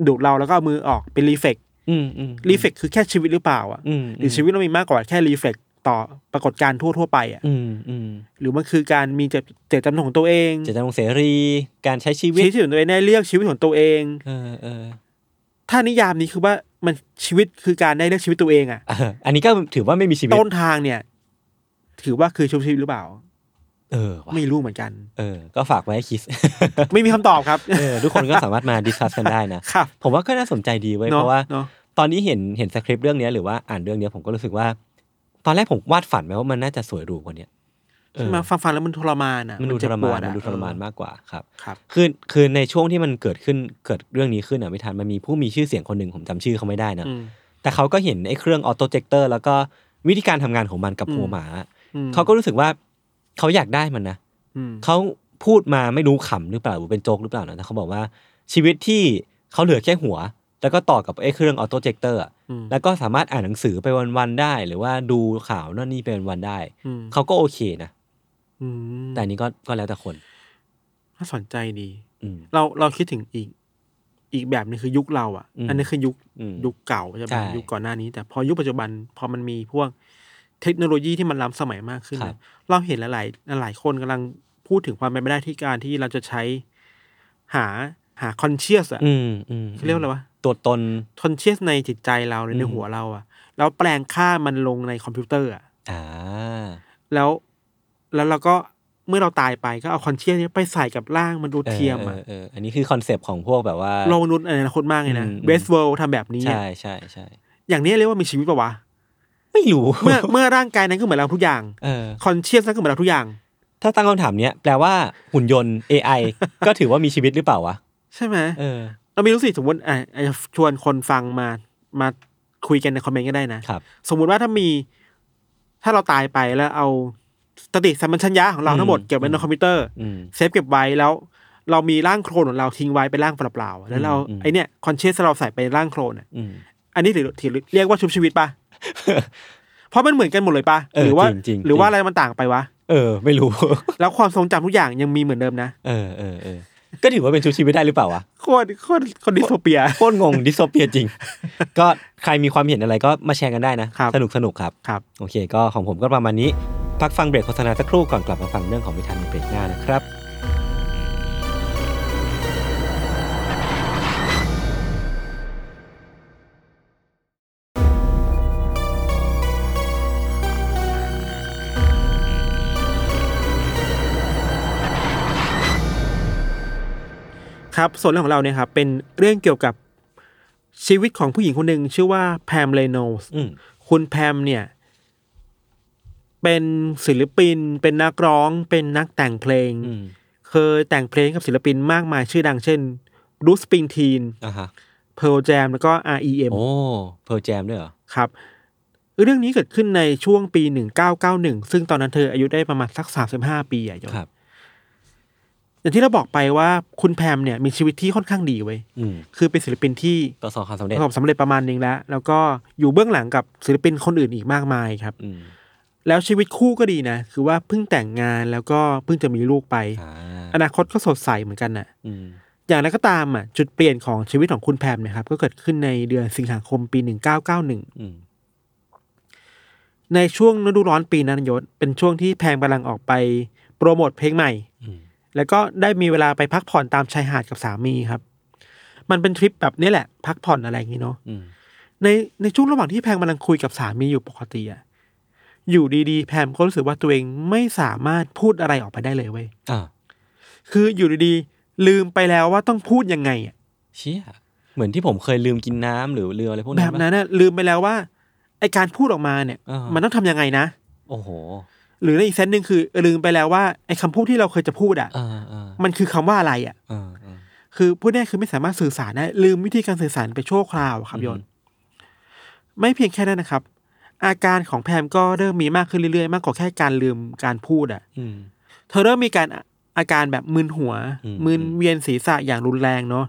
ดูดเราแล้วก็เอามือออกเป็นรีเฟกอืมอืมรีเฟกคือแค่ชีวิตหรือเปล่าอะอืมหรือชีวิตเรามีมากกว่าแค่รีเฟก ต่อปรากฏการณ์ทั่วทั่วๆไปอะอืมอืมหรือมันคือการมีเจตเจตจำนงของตัวเอง เจตจำนงเสรี การใช้ชีวิตชีวิตของตัวเองได้เลือกชีวิตของตัวเองเออเออถ้านิยามนี้คือว่ามันชีวิตคือการได้เลือกชีวิตตัวเองอะเอออันนี้ก็ถือว่าไม่มีชีวิตต้นทางเนี่ย ถือว่าคือชีวิตหรือเปล่า เออว่ะไม่รู้เหมือนกัน เออ ก็ฝากไว้ให้คิดไม่มีคำตอบครับเออทุกคนก็สามารถมา discuss กันได้นะครับผมว่าก็น่าสนใจดีเว้ยเนอะเพราะว่าเนอะตอนนี้เห็นเห็นสคริปต์เรื่องเนี้ยหรือว่าอ่านเรื่องเนี้ยผมก็รู้สึกว่า ตอนแรกผมวาดฝันไว้ว่ามันน่าจะสวยหรูกว่าเนี้ยเออมาฟังฟังๆแล้วมันทรมานอะมันดูทเจ็บรปมาวดนอะมันดูทรมานเออมากกว่าครับครับคือคือในช่วงที่มันเกิดขึ้นเกิดเรื่องนี้ขึ้นอะพี่ทันมันมีผู้มีชื่อเสียงคนหนึ่งผมจำชื่อเขาไม่ได้นะอืมแต่เขาก็เห็นไอ้เครื่อง autojector แล้วก็วิธีการทำงานของมันกับอืมหัวหมาอืมเขาก็รู้สึกว่าเขาอยากได้มันนะอืมเขาพูดมาไม่รู้ขำหรือเปล่าหรือเป็นโจ๊กหรือเปล่านะแต่เขาบอกว่าชีวิตที่เขาเหลือแค่หัว แล้วก็ต่อกับไอ้เครื่อง autojector อืม แล้วก็สามารถอ่านหนังสือไปวันๆได้ หรือว่าดูข่าวนั่นนี่ไปวันๆได้อืมเขาก็โอเคนะอืมแต่อันนี้ก็ก็แล้วแต่คนน่าสนใจดีอืมเราเราคิดถึงอีก อีกแบบหนึงคือยุคเราอะอืมอันนี้คือยุคอืมยุคเก่าใช่ไหมใช่ยุคก่อนหน้านี้ แต่พอยุคปัจจุบันพอมันมีพวกเทคโนโลยีที่มันล้ำสมัยมากขึ้นครับนะเราเห็นหลาย ๆ หลายๆคนกำลังพูดถึงความเป็นไปได้ที่การที่เราจะใช้หาหา conscious อะอืมอืมเขาเรียกว่าอะไรวะ ตัวตน conscious ในจิตใจเราในอืมหัวเราอะแล้วแปลงค่ามันลงในคอมพิวเตอร์อะอ่าแล้วแล้วเราก็เมื่อเราตายไปก็เอา conscious เนี้ยไปใส่กับร่างมนุษย์เทียมเออะอเอออันนี้คือคอนเซปต์ของพวกแบบว่าโลกมนุษย์ในอนาคตมากเลยนะอืม Westworld ทำแบบนี้อะใช่ใช่ใช่อย่างนี้เรียกว่ามีชีวิตปะวะไม่รู้เมื่อเมื่อร่างกายนั้นก็เหมือนเราทุกอย่างเออ conscious นั้นก็เหมือนเราทุกอย่าง ถ้าตั้งคำถามเนี้ยแปลว่าหุ่นยนต์ AI ก็ถือว่ามีชีวิตหรือเปล่าวะใช่ไหมเออ เรามีรู้สึกสมมติอะอะชวนคนฟังมามาคุยกันในคอมเมนต์ก็ได้นะ ครับ สมมุติว่าถ้ามี ถ้าเราตายไปแล้วเอาสติสัมปชัญญะของเราทั้งหมดอืมเก็บไว้ในคอมพิวเตอร์อืม save เก็บไว้แล้ว เรามีร่างโคลนของเราทิ้งไว้เป็นร่างเปล่าๆแล้วเราอืม ไอเนี้ย conscious เราใส่ไปร่างโคลนอะอืม อันนี้ถือถือเรียกว่าชุบชีวิตปะ เพราะมันเหมือนกันหมดเลยปะเออหรือว่า จริงๆ หรือว่าจริงอะไรมันต่างไปวะ เออ ไม่รู้ แล้วความทรงจำทุกอย่างยังมีเหมือนเดิมนะ เออเออเออ ก็ถือว่าเป็นชุบชีวิตได้หรือเปล่าวะโคตรโคตรโคน dystopia โคตรงง dystopia จริง ก็ใครมีความเห็นอะไรก็มาแชร์กันได้นะครับสนุกสนุกครับครับ โอเค ก็ของผมก็ประมาณนี้ พักฟังเบรกโฆษณาสักครู่ก่อนกลับมาฟังเรื่องของนิทานในเบรกหน้านะครับ ครับส่วนเรื่องของเราเนี่ยครับเป็นเรื่องเกี่ยวกับชีวิตของผู้หญิงคนหนึ่งชื่อว่า Pam Reynolds อืมคุณแพมเนี่ย เป็นศิลปิน เป็นนักร้อง เป็นนักแต่งเพลงอืมเคยแต่งเพลงกับศิลปินมากมายชื่อดังเช่น Bruce Springsteen อะฮะเพ r l แจมแล้วก็ R.E.M. โอ้ Pearl Jam ด้วยเหรอ ครับ เรื่องนี้เกิดขึ้นในช่วงปี 1991 ซึ่งตอนนั้นเธออายุได้ประมาณสัก 35 ปีอะโยมครับ อย่างที่เราบอกไปว่าคุณแพมเนี่ยมีชีวิตที่ค่อนข้างดีเว้ยอืมคือเป็นศิลปินที่ประสบความสำปเร็จระสบสำเร็จประมาณนึงแล้ว แล้วก็อยู่เบื้องหลังกับศิลปินคนอื่นอีกมากมายครับอืมแล้วชีวิตคู่ก็ดีนะ คือว่าเพิ่งแต่งงานแล้วก็เพิ่งจะมีลูกไปอ่าอนาคตก็สดใสเหมือนกันน่ะอืมอย่างไรก็ตามอะจุดเปลี่ยนของชีวิตของคุณแพมเนะครับ ก็เกิดขึ้นในเดือนสิงหาคมปี1991อืมในช่วงฤดูร้อนปีนั้นยศเป็นช่วงที่แพมกำลังออกไปโปรโมทเพลงใหม่อืม แล้วก็ได้มีเวลาไปพักผ่อนตามชายหาดกับสามีครับ มันเป็นทริปแบบนี้แหละ พักผ่อนอะไรอย่างนี้เนาะอืมในในช่วงระหว่างที่แพมกำลังคุยกับสามีอยู่ปกติอะอยู่ดีๆ แพมก็รู้สึกว่าตัวเองไม่สามารถพูดอะไรออกไปได้เลยเว้ยอ่าคืออยู่ดีๆ ลืมไปแล้วว่าต้องพูดยังไงอะเชี่ยเหมือนที่ผมเคยลืมกินน้ำหรือลืมอะไรพวกแบนั้นบปะนั้นน่ะลืมไปแล้วว่าไอการพูดออกมาเนี่ยอ่ามัมันต้องทำยังไงนะ โอ้โห หรือในอีกเซนส์หนึ่งคือลืมไปแล้วว่าไอคำพูดที่เราเคยจะพูดอะอ่าอ่ามันคือคำว่าอะไรอะอ่าอ่าคือพูดง่ายๆคือไม่สามารถสื่อสารได้ลืมวิธีการสื่อสารไปชั่วคราวอะครับอืมโยนไม่เพียงแค่นั้นนะครับ อาการของแพมก็เริ่มมีมากขึ้นเรื่อยๆ มากกว่าแค่การลืมการพูดอะอืมเธอเริ่มมีการอาการแบบมึนหัวอืมมึนเวียนศีรษะอย่างรุนแรงเนาะ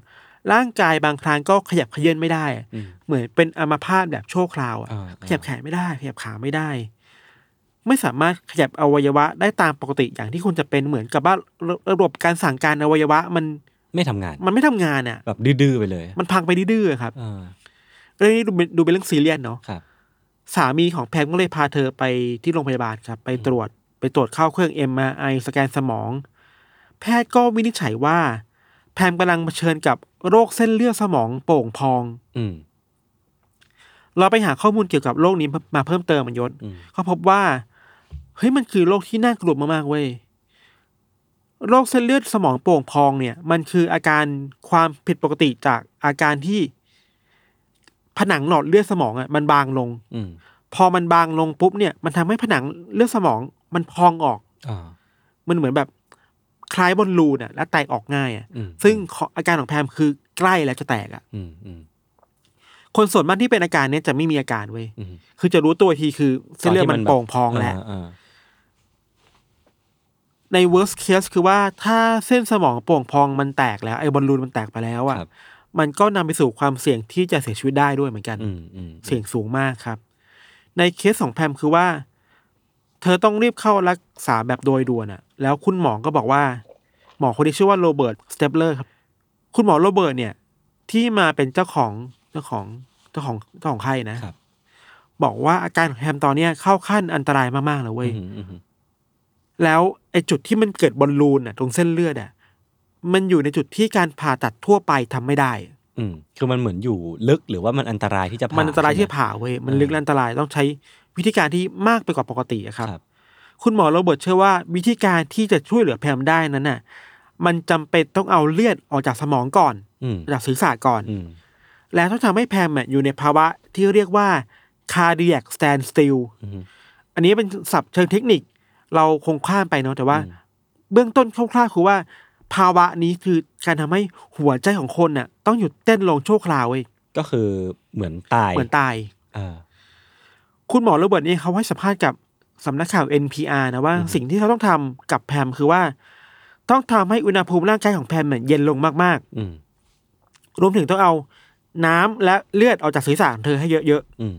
ร่างกายบางครั้งก็ขยับเขยื้อนไม่ได้อืมเหมือนเป็นอัมาพาตแบบชั่วคราวอะอ่าขยับแขนไม่ได้ ขยับขาไม่ได้ ไม่สามารถขยับอวัยวะได้ตามปกติอย่างที่ควรจะเป็นเหมือนกับว่าระระบบการสั่งการอวัยวะมันไม่ทำงาน มันไม่ทำงานอะแบบดื้อๆไปเลย มันพังไปดื้อๆครับอ่าเรื่องนี้ดูเป็นดูเป็นเรื่องซีเรียสเนาะครับสามีของแพมก็เลยพาเธอไปที่โรงพยาบาลครับ ไปตรวจไปตรวจเข้าเครื่อง MRI สแกนสมอง แพทย์ก็วินิจฉัยว่า แพมกำลังเผชิญกับโรคเส้นเลือดสมองโป่งพอง อืมเราไปหาข้อมูลเกี่ยวกับโรคนี้มาเพิ่มเติมมันยศอืมเขาพบว่า เฮ้ยมันคือโรคที่น่ากลัวมากๆเว้ยโรคเส้นเลือดสมองโป่งพองเนี่ย มันคืออาการความผิดปกติจากอาการที่ ผนังหลอดเลือดสมองอะมันบางลงอืมพอมันบางลงปุ๊บเนี่ย มันทำให้ผนังเลือดสมองมันพองออกอ่ามันเหมือนแบบคล้ายบอลลูนอะ แล้วแตกออกง่ายอะอืมซึ่งขออาการของแพมคือใกล้แล้วจะแตกอะอืมอืมคนส่วนมากที่เป็นอาการเนี้ยจะไม่มีอาการเว้ยอืมคือจะรู้ตัวอีกทีคือเส้นเลือดมันโป่งพองแล้วาอ่า ใน worst case คือว่าถ้าเส้นสมองโป่งพองมันแตกแล้วไอ้บอลลูนมันแตกไปแล้วอะครับ มันก็นำไปสู่ความเสี่ยงที่จะเสียชีวิตได้ด้วยเหมือนกัน อืมอืมเสี่ยงสูงมากครับ ในเคสของแพมคือว่า เธอต้องรีบเข้ารักษาแบบโดยด่วนอะแล้วคุณหมอก็บอกว่า หมอคนที่ชื่อว่า Robert Spetzler ครับ คุณหมอโรเบิร์ตเนี่ย ที่มาเป็นเจ้าของเจ้าของเจ้าของเจ้าของไข้นะครับ บอกว่าอาการของแพมตอนเนี้ยเข้าขั้นอันตรายมากๆเลยเว้ย อืมอืมอืม แล้วไอ้จุดที่มันเกิดบอลลูนอะตรงเส้นเลือดอะมันอยู่ในจุดที่การผ่าตัดทั่วไปทำไม่ได้ อืมคือมันเหมือนอยู่ลึกหรือว่ามันอันตรายที่จะผ่ามันอันตรายที่ใช่จะไหผ่าเว้ยมันอ่าลึกและอันตรายต้องใช้วิธีการที่มากไปกว่าปกติอะครับครับ คุณหมอโรเบิร์ตเชื่อว่าวิธีการที่จะช่วยเหลือแพมได้นั้นน่ะ มันจำเป็นต้องเอาเลือดออกจากสมองก่อนอืมจากศีรษะก่อนอืมแล้วต้องทำให้แพมอะอยู่ในภาวะที่เรียกว่า cardiac standstill อืมอันนี้เป็นศัพท์เชิงเทคนิค เราคงข้ามไปเนาะแต่ว่าอืมเบื้องต้นคร่าวๆคือว่า ภาวะนี้คือการทำให้หัวใจของคนน่ะ ต้องหยุดเต้นลงชั่วคราวเว้ยก็คือเหมือนตายเหมือนตายอ่าคุณหมอโรเบิร์ตนี่เขาให้สัมภาษณ์กับสำนักข่าว NPR นะว่าอืมสิ่งที่เขาต้องทำกับแพมคือว่า ต้องทำให้อุณหภูมิร่างกายของแพมเนี่ยเย็นลงมากอืมๆรวมถึงต้องเอาน้ำและเลือดออกจากศีรษะของเธอให้เยอะอืม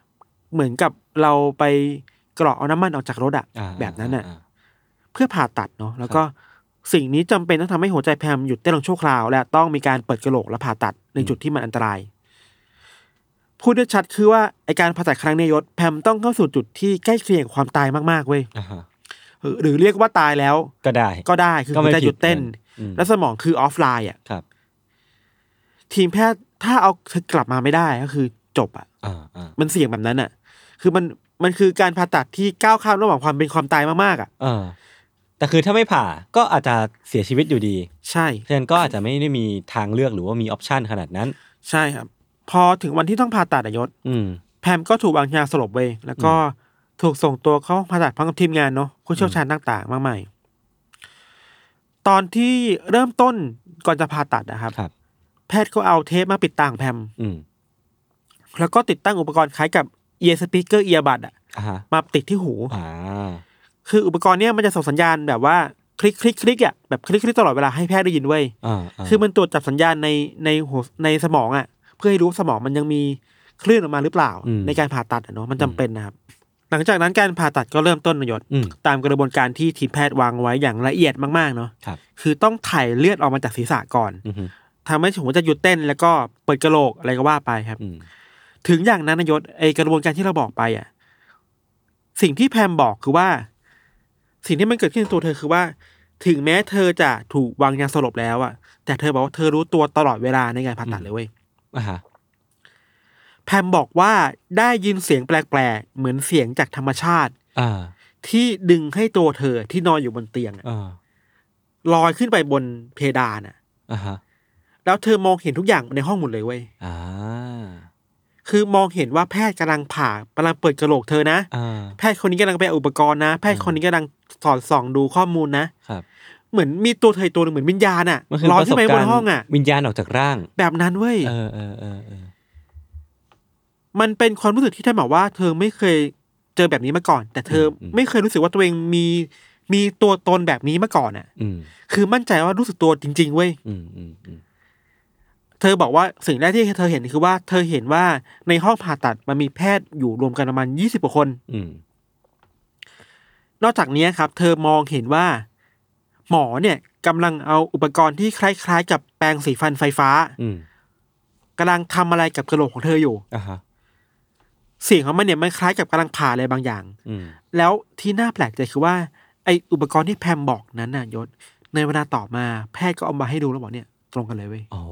ๆเหมือนกับเราไป กรอกเอาน้ำมันออกจากรถอะอ่าแบบนั้นอะอ่าเพื่อผ่าตัดเนาะแล้วก็สิ่งนี้จำเป็นต้องทำให้หัวใจแพมหยุดเต้นลงชั่วคราว และต้องมีการเปิดกระโหลกและผ่าตัดในจุดที่มันอันตราย พูดได้ชัดคือว่าไอการผ่าตัดครั้งเนี้ยยศแพมต้องเข้าสู่จุดที่ใกล้เคียงกับความตายมากๆเว้ยอ่าฮะหรือหรือเรียกว่าตายแล้ว ก็ได้ ก็ได้คือก็หัไม่วใจหยุดเต้นผิดอืมและสมองคือออฟไลน์อะครับ ทีมแพทย์ถ้าเอาเธอกลับมาไม่ได้ก็คือจบอะอ่าอ่ามันเสี่ยงแบบนั้นอะ คือมันมันคือการผ่าตัดที่ก้าวข้ามระหว่างความเป็นความตายมากๆอะเออ แต่คือถ้าไม่ผ่าก็อาจจะเสียชีวิตอยู่ดี ใช่เพราะฉะนั้นก็อาจจะไม่ได้มีทางเลือกหรือว่ามีออปชันขนาดนั้น ใช่ครับ พอถึงวันที่ต้องผ่าตัดอะยศอืม แพมก็ถูกวางยาสลบเว้ยแล้วก็ถูกส่งตัวเข้าห้องผ่าตัดพร้อมกับทีมงานเนาะผู้เชี่ยวชาญต่างๆ มากมายตอนที่เริ่มต้นก่อนจะผ่าตัดนะครับ ครับ แพทย์ก็เอาเทปมาปิดตาของแพม อืม แล้วก็ติดตั้งอุปกรณ์คล้ายกับ ear speaker earbud อะอ่าฮะมาติดที่หูอ่าคืออุปกรณ์เนี้ยมันจะส่งสัญญาณแบบว่าคลิกคลิกคลิกอะแบบคลิกคลิกตลอดเวลาให้แพทย์ได้ยินเว้ยอ่าคือมันตรวจจับสัญญาณในในหัวในสมองอะเพื่อให้รู้ว่าสมองมันยังมีคลื่นออกมาหรือเปล่าอืมในการผ่าตัดอะเนาะมันจำเป็นนะครับ หลังจากนั้นการผ่าตัดก็เริ่มต้นนะยศอืมตามกระบวนการที่ทีมแพทย์วางไว้อย่างละเอียดมากๆเนาะครับคือต้องถ่ายเลือดออกมาจากศีรษะก่อนอืมฮึทำให้หัวใจหยุดเต้นแล้วก็เปิดกระโหลกอะไรก็ว่าไปครับอืม ถึงอย่างนั้นนายศไอกระบวนการที่เราบอกไปอะ สิ่งที่แพมบอกคือว่า สิ่งที่มันเกิดขึ้นในตัวเธอคือว่า ถึงแม้เธอจะถูกวางยาสลบแล้วอะ แต่เธอบอกว่าเธอรู้ตัวตลอดเวลาในการผ่าตัดเลยเว้ยอ่าฮะแพมบอกว่าได้ยินเสียงแปลกๆเหมือนเสียงจากธรรมชาติ อ่า ที่ดึงให้ตัวเธอที่นอนอยู่บนเตียงอะอ่าลอยขึ้นไปบนเพดานอะอ่าฮะแล้วเธอมองเห็นทุกอย่างในห้องหมดเลยเว้ยอ่า คือมองเห็นว่าแพทย์กำลังผ่ากำลังเปิดกระโหลกเธอนะอ่าแพทย์คนนี้กำลังไปเอาอุปกรณ์นะ แพทย์คนนี้กำลังสอดส่องดูข้อมูลนะครับ เหมือนมีตัวเธอตัวหนึ่งเหมือนวิญญาณอะมันคือลอยประขึ้สนบไปบการนณ์ห้องอะวิญญาณออกจากร่าง แบบนั้นเว้ยเออเออเออเออมันเป็นความรู้สึกที่เธอบอกว่า เธอไม่เคยเจอแบบนี้มาก่อน แต่เธออมไม่เคยรู้สึกว่าตัวเองมีมีตัวตนแบบนี้มาก่อนอะอืมคือมั่นใจว่ารู้สึกตัวจริง ๆ เว้ยอืมอืมอืมเธอบอกว่าสิ่งแรกที่เธอเห็นคือว่า เธอเห็นว่าในห้องผ่าตัดมันมีแพทย์อยู่รวมกันประมาณยี่สิบกว่าคนอืมนอกจากนี้ครับ เธอมองเห็นว่า หมอเนี่ยกำลังเอาอุปกรณ์ที่คล้าย ๆ กับแปรงสีฟันไฟฟ้าอืมกำลังทำอะไรกับกระโหลกของเธออยู่อ่าฮะเสียงของมันเนี่ยมันคล้ายกับกำลังผ่าอะไรบางอย่างอืมแล้วที่น่าแปลกใจคือว่า ไออุปกรณ์ที่แพมบอกนั้นน่ะยศในเวลาต่อมาแพทย์ก็เอามาให้ดูแล้วบอกเนี่ยต รงกันเลยเว้ยอ๋อ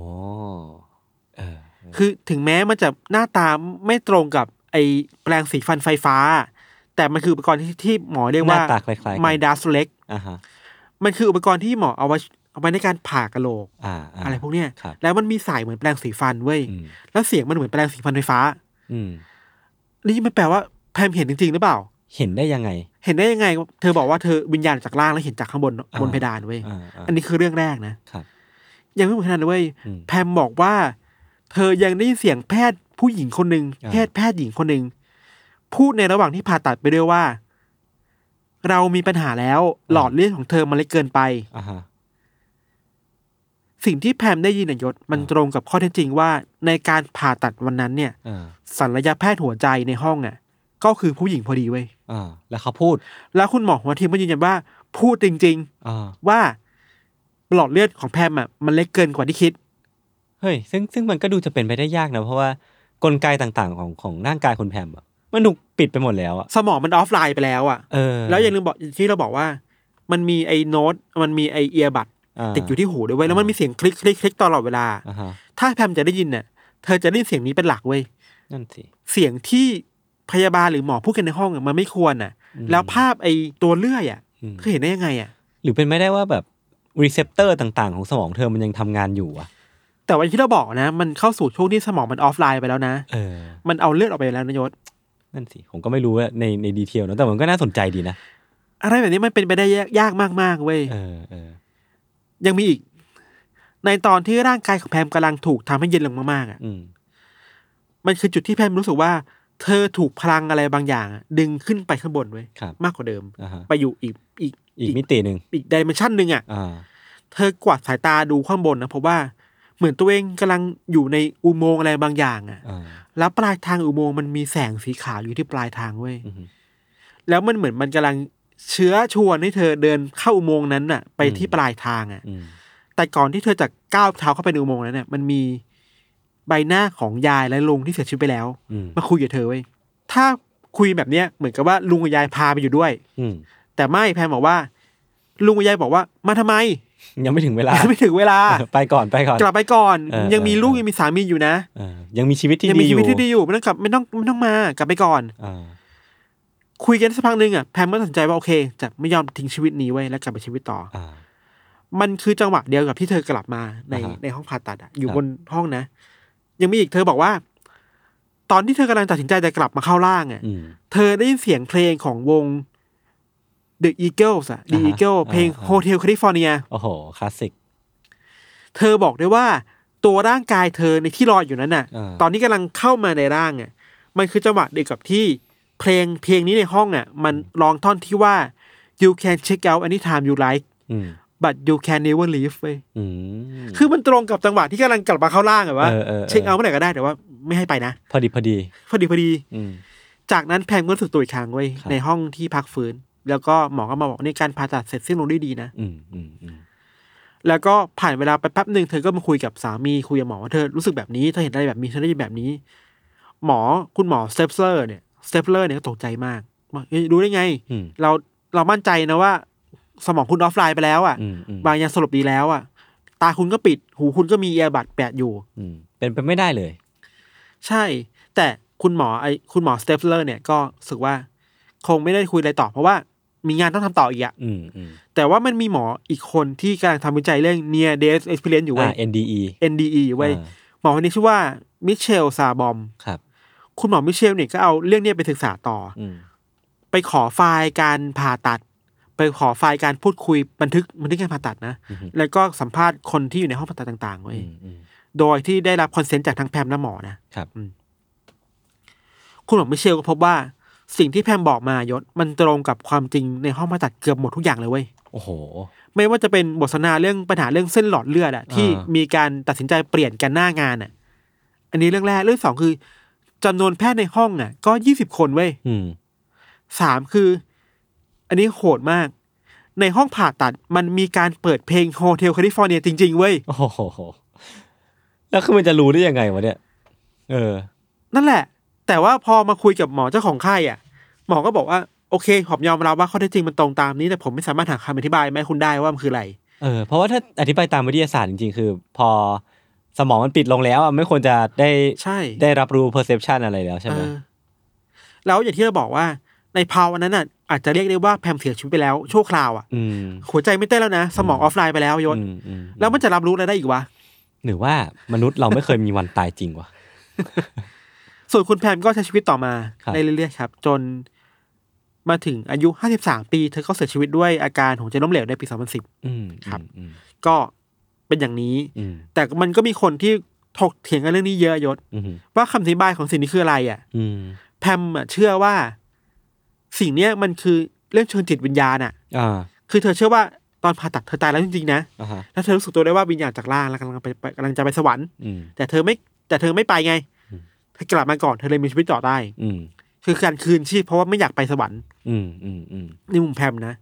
เออคือถึงแม้มันจะหน้าตาไม่ตรงกับไอแปรงสีฟันไฟฟ้า แต่มันคืออุปกรณ์ที่ที่หมอเรียกหน้าว่าตาคล้ายๆกันไมดัสเล็กอ่าฮะมันคืออุปกรณ์ที่หมอเอาไว้เอาไว้ในการผ่ากระโหลกอ่าาอะไรพวกเนี้ยครับแล้วมันมีสายเหมือนแปรงสีฟันเว้ยอืม แล้วเสียงมันเหมือนแปรงสีฟันไฟฟ้า อืม นี่มันแปลว่าแพมเห็นจริงๆหรือเปล่า เห็นได้ยังไง เห็นได้ยังไง เธอบอกว่าเธอวิญญาณจากล่างแล้วเห็นจากข้างบนอ่าบนเพดานเว้ยอ่าอ่าอันนี้คือเรื่องแรกนะครับ ยังไม่หมดแค่นั้นเว้ยอืมแพมบอกว่า เธอยังได้ยินเสียงแพทย์ผู้หญิงคนหนึ่งอ่าแพทย์แพทย์หญิงคนหนึ่งพูดในระหว่างที่ผ่าตัดไปด้วยว่า เรามีปัญหาแล้ว หลอดเลือดของเธอมันเล็กเกินไปอ่าฮะสิ่งที่แพมได้ยินนยศมันอ่าตรงกับข้อเท็จจริงว่า ในการผ่าตัดวันนั้นเนี่ยอ่าศัลยแพทย์หัวใจในห้องอะ ก็คือผู้หญิงพอดีเว้ยอ่าแล้วเขาพูด แล้วคุณหมอหัวทีมก็ยืนยันว่า พูดจริงอ่าๆว่า หลอดเลือดของแพมอะมันเล็กเกินกว่าที่คิด เฮ้ย ซึ่งซึ่งมันก็ดูจะเป็นไปได้ยากนะ เพราะว่ากลไกต่างๆของของร่างกายคุณแพมอะมันถูกปิดไปหมดแล้วอะสมองมันออฟไลน์ไปแล้วอะเออแล้วอย่าลืมบอกที่เราบอกว่า มันมีไอ้โน้ตมันมีไอ้ earbud อะติดอยู่ที่หูด้วยเว้ยแล้วมันมีเสียงคลิกคลิกคลิกตลอดเวลาอ่าฮะถ้าแพมจะได้ยินเนี่ยเธอจะได้ยินเสียงนี้เป็นหลักเว้ยนั่นสิเสียงที่พยาบาลหรือหมอพูดกันในห้องอะมันไม่ควรอะ แล้วภาพไอตัวเลื่อยอะอืมเคยเห็นได้ยังไงอะ หรือเป็นไปได้ว่าแบบ receptor ต่างๆ ของสมองเธอมันยังทำงานอยู่อะแต่วันที่เราบอกนะ มันเข้าสู่ช่วงที่สมองมันออฟไลน์ไปแล้วนะเออมันเอาเลือดออกไปแล้วนะยศนั่นสิ ผมก็ไม่รู้ว่าในในดีเทลนะแต่มันก็น่าสนใจดีนะ อะไรแบบนี้มันเป็นไปได้ยากยากมากๆเว้ยเออเออยังมีอีก ในตอนที่ร่างกายของแพมกำลังถูกทำให้เย็นลงมากๆอะอืมมันคือจุดที่แพมรู้สึกว่า เธอถูกพลังอะไรบางอย่างอะดึงขึ้นไปข้างบนเว้ยครับมากกว่าเดิม อ่าฮะ ไปอยู่อีกอีกอีกมิติหนึ่งอีกดิเมนชันหนึ่งอะ อ่า เธอกวาดสายตาดูข้างบนนะเพราะว่าเหมือนตัวเองกำลังอยู่ในอุโมงค์อะไรบางอย่างอะ อ่าแล้วปลายทางอุโมงค์มันมีแสงสีขาวอยู่ที่ปลายทางเว้ย อืมแล้วมันเหมือนมันกำลังเชื้อชวนให้เธอเดินเข้าอุโมงค์นั้นน่ะ ไปอืมที่ปลายทางอะ อืมแต่ก่อนที่เธอจะก้าวเท้าเข้าไปในอุโมงค์นั้นเนี่ยมันมี ใบหน้าของยายและลุงที่เสียชีวิตไปแล้ว อืม มาคุยกับเธอเว้ยถ้าคุยแบบเนี้ยเหมือนกับว่าลุงกับยายพาไปอยู่ด้วย อืม แต่ไม่แพนบอกว่า ลุงกับยายบอกว่ามาทำไมยังไม่ถึงเวลา ยังไม่ถึงเวลา ไปก่อนไปก่อน กลับไปก่อน เออยังมีเออลูกเออ ยังมีสามีอยู่นะเออยังมีชีวิตที่ยังดีมีอชียู่วิตที่ดีอยู่ไม่ต้องกลับไม่ต้องไม่ต้องมากลับไปก่อน อ่าคุยกันสักพักหนึ่งอะแพมก็ตัดสินใจว่าโอเค จะไม่ยอมทิ้งชีวิตนี้ไว้แล้วกลับไปชีวิตต่อ อ่า มันคือจังหวะเดียวกับที่เธอกลับมาในอ่าฮะในห้องผ่าตัดอะอยู่ครับ บนห้องนะ ยังมีอีกเธอบอกว่า ตอนที่เธอกำลังตัดสินใจจะกลับมาเข้าร่างอะอืมเธอได้ยินเสียงเพลงของวง The Eagles อะ The อ่าฮะ Eagles เพลงอ่าฮะ Hotel California โอ้โหคลาสสิกเธอบอกได้ว่าตัวร่างกายเธอในที่ลอยอยู่นั้นน่ะอ่าตอนนี้กำลังเข้ามาในร่างอะ มันคือจังหวะเดียวกับที่เพลงเพลงนี้ในห้องอะ มันร้องท่อนที่ว่า you can check out anytime you like อืม but you can never leave เว้ยอืมคือมันตรงกับจังหวะที่กำลังกลับมาเข้าร่างอะว่าเออเออเออเช็คเอาท์เมื่อไหร่ก็ได้แต่ว่าไม่ให้ไปนะ พอดีพอดี พอดีพอดีอืมจากนั้นแพมก็รู้สึกตัวอีกครั้งเว้ยครับในห้องที่พักฟื้น แล้วก็หมอก็มาบอกว่าการผ่าตัดเสร็จสิ้นลงด้วยดีนะอืมอืมอืมแล้วก็ผ่านเวลาไปแป๊บหนึ่งเธอก็มาคุยกับสามีคุยกับหมอว่าเธอรู้สึกแบบนี้เธอเห็นอะไรแบบนี้เธอได้ยินแบบนี้ หมอคุณหมอ Spetzler เนี่ย Spetzler เนี่ยก็ตกใจมากว่าเอ้ยรู้ได้ไงอืมเราเรามั่นใจนะว่า สมองคุณออฟไลน์ไปแล้วอะอืมอืมบางอย่างสลบดีแล้วอะ ตาคุณก็ปิด หูคุณก็มี earbud แปะอยู่อืมเป็นไปไม่ได้เลย ใช่ แต่คุณหมอไอคุณหมอสเตปเลอร์เนี่ยก็รู้สึกว่า คงไม่ได้คุยอะไรต่อ เพราะว่ามีงานต้องทำต่ออีกอะอืมอืมแต่ว่ามันมีหมออีกคนที่กำลังทำวิจัยเรื่อง near death experience อยู่เว้อ่าย NDE NDE อยู่เว้ยอ่าหมอคนนี้ชื่อว่ามิเชลซาบอมครับ คุณหมอมิเชลเนี่ยก็เอาเรื่องเนี้ยไปศึกษาต่ออืมไปขอไฟล์การผ่าตัด ไปขอไฟล์การพูดคุยบันทึกบันทึกการผ่าตัดนะอืมแล้วก็สัมภาษณ์คนที่อยู่ในห้องผ่าตัดต่างๆเว้ยอืมอืมโดยที่ได้รับคอนเซนต์จากทั้งแพมและหมอนะครับคุณหมอมิเชลก็พบว่าสิ่งที่แพมบอกมายศมันตรงกับความจริงในห้องผ่าตัดเกือบหมดทุกอย่างเลยเว้ยโอ้โห ไม่ว่าจะเป็นบทสนทนาเรื่องปัญหาเรื่องเส้นหลอดเลือดอะที่อ่ามีมีการตัดสินใจเปลี่ยนกันหน้างานอะอันนี้เรื่องแรกเรื่องสองคือจำนวนแพทย์ในห้องอะก็ยี่สิบคนเว้ยอืมสามคือ อันนี้โหดมาก ในห้องผ่าตัดมันมีการเปิดเพลง Hotel California จริง ๆ เว้ย โอ้โห แล้วคือมันจะรู้ได้ยังไงวะเนี่ย เออ นั่นแหละ แต่ว่าพอมาคุยกับหมอเจ้าของไข้อะ หมอก็บอกว่าโอเคผมยอมรับว่าข้อเท็จจริงมันตรงตามนี้ แต่ผมไม่สามารถหาคำอธิบายมาให้คุณได้ว่ามันคืออะไร เออ เพราะว่าถ้าอธิบายตามวิทยาศาสตร์จริงๆ คือ พอสมองมันปิดลงแล้วอะไม่ควรจะได้ใช่ได้รับรู้ perception อะไรแล้วใช่ไหมเออแล้วอย่างที่เราบอกว่าในภาวะนั้นน่ะ อาจจะเรียกได้ว่าแพมเสียชีวิตไปแล้วชั่วคราวอะอืมหัวใจไม่เต้นแล้วนะ สมองออฟไลน์ไปแล้วยศอืมอืมแล้วมันจะรับรู้อะไรได้อีกวะหรือว่ามนุษย์เราไม่เคยมีวันตายจริงวะส่วนคุณแพมก็ใช้ชีวิตต่อมาครับได้เรื่อยๆครับ จนมาถึงอายุ 53 ปี เธอก็เสียชีวิตด้วยอาการหัวใจล้มเหลวในปี 2010อืมครับอืมก็เป็นอย่างนี้อืมแต่มันก็มีคนที่ถกเถียงกันเรื่องนี้เยอะยศอืมว่าคำอธิบายของสิ่งนี้คืออะไรอะอืมแพมอะเชื่อว่า สิ่งเนี้ยมันคือเรื่องเชิงจิตวิญญาณอะอ่าคือเธอเชื่อว่าตอนผ่าตัดเธอตายแล้วจริงๆนะอ่าฮะแล้วเธอรู้สึกตัวได้ว่าวิญญาณจากล่างแล้วกำลังไปไปกำลังจะไปสวรรค์ อืม แต่เธอไม่แต่เธอไม่ไปไงอืม เธอกลับมาก่อนเธอเลยมีชีวิตต่อได้ อืม คือการคืนชีพเพราะว่าไม่อยากไปสวรรค์อืมอืมอืมในมุมแพมนะ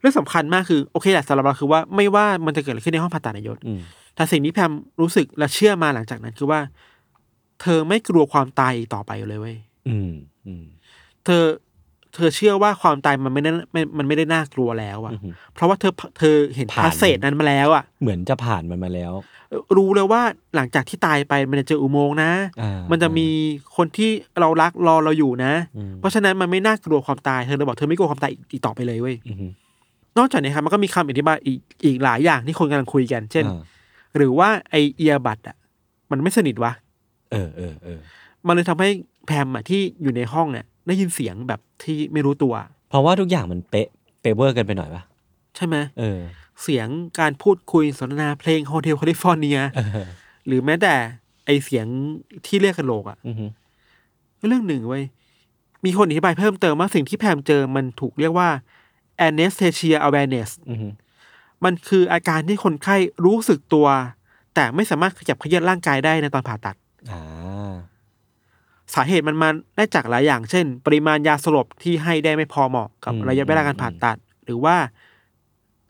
เรื่องสำคัญมากคือโอเคแหละสำหรับเราคือว่าไม่ว่ามันจะเกิดอะไรขึ้นในห้องผ่าตัดนายศอืมแต่สิ่งที่แพมรู้สึกและเชื่อมาหลังจากนั้นคือว่า เธอไม่กลัวความตายอีกต่อไปเลยเว้ย อืมอืมเธอ เธอเชื่อว่าความตายมันไม่ได้ไม่มันไม่ได้น่ากลัวแล้วอะอือหือเพราะว่าเธอเธอเห็นผ่านพาสเซจนั้นมาแล้วอะเหมือนจะผ่านมันมาแล้ว รู้เลยว่าหลังจากที่ตายไปมันจะเจออุโมงค์นะอ่ามันจะมีคนที่เรารักรอเราอยู่นะอืมเพราะฉะนั้นมันไม่น่ากลัวความตายเธอเลยบอกเธอไม่กลัวความตายอีกอีกต่อไปเลยเว้ยอือหือนอกจากนี้ครับมันก็มีคำอธิบายอีกอีกหลายอย่างที่คนกำลังคุยกัน เช่นอ่าหรือว่าไอ earbud อะมันไม่สนิทวะเออเออเออมันเลยทำให้แพมอะที่อยู่ในห้องเนี่ย ได้ยินเสียงแบบที่ไม่รู้ตัว เพราะว่าทุกอย่างมันเป๊ะเป๊ะเวอร์กันไปหน่อยปะใช่ไหมเออ เสียงการพูดคุยสนทนาเพลง Hotel California เออหรือแม้แต่ไอเสียงที่เลื่อยกะโหลกอะอือหือเรื่องหนึ่งเว้ยมีคนอธิบายเพิ่มเติมว่าสิ่งที่แพมเจอมันถูกเรียกว่า anesthesia awareness อือหือมันคืออาการที่คนไข้รู้สึกตัว แต่ไม่สามารถขยับเขยื้อนร่างกายได้ในตอนผ่าตัด อ่า สาเหตุมันมาได้จากหลายอย่าง เช่น ปริมาณยาสลบที่ให้ได้ไม่พอเหมาะกับอืมระยะเวลาการผ่าตัด หรือว่า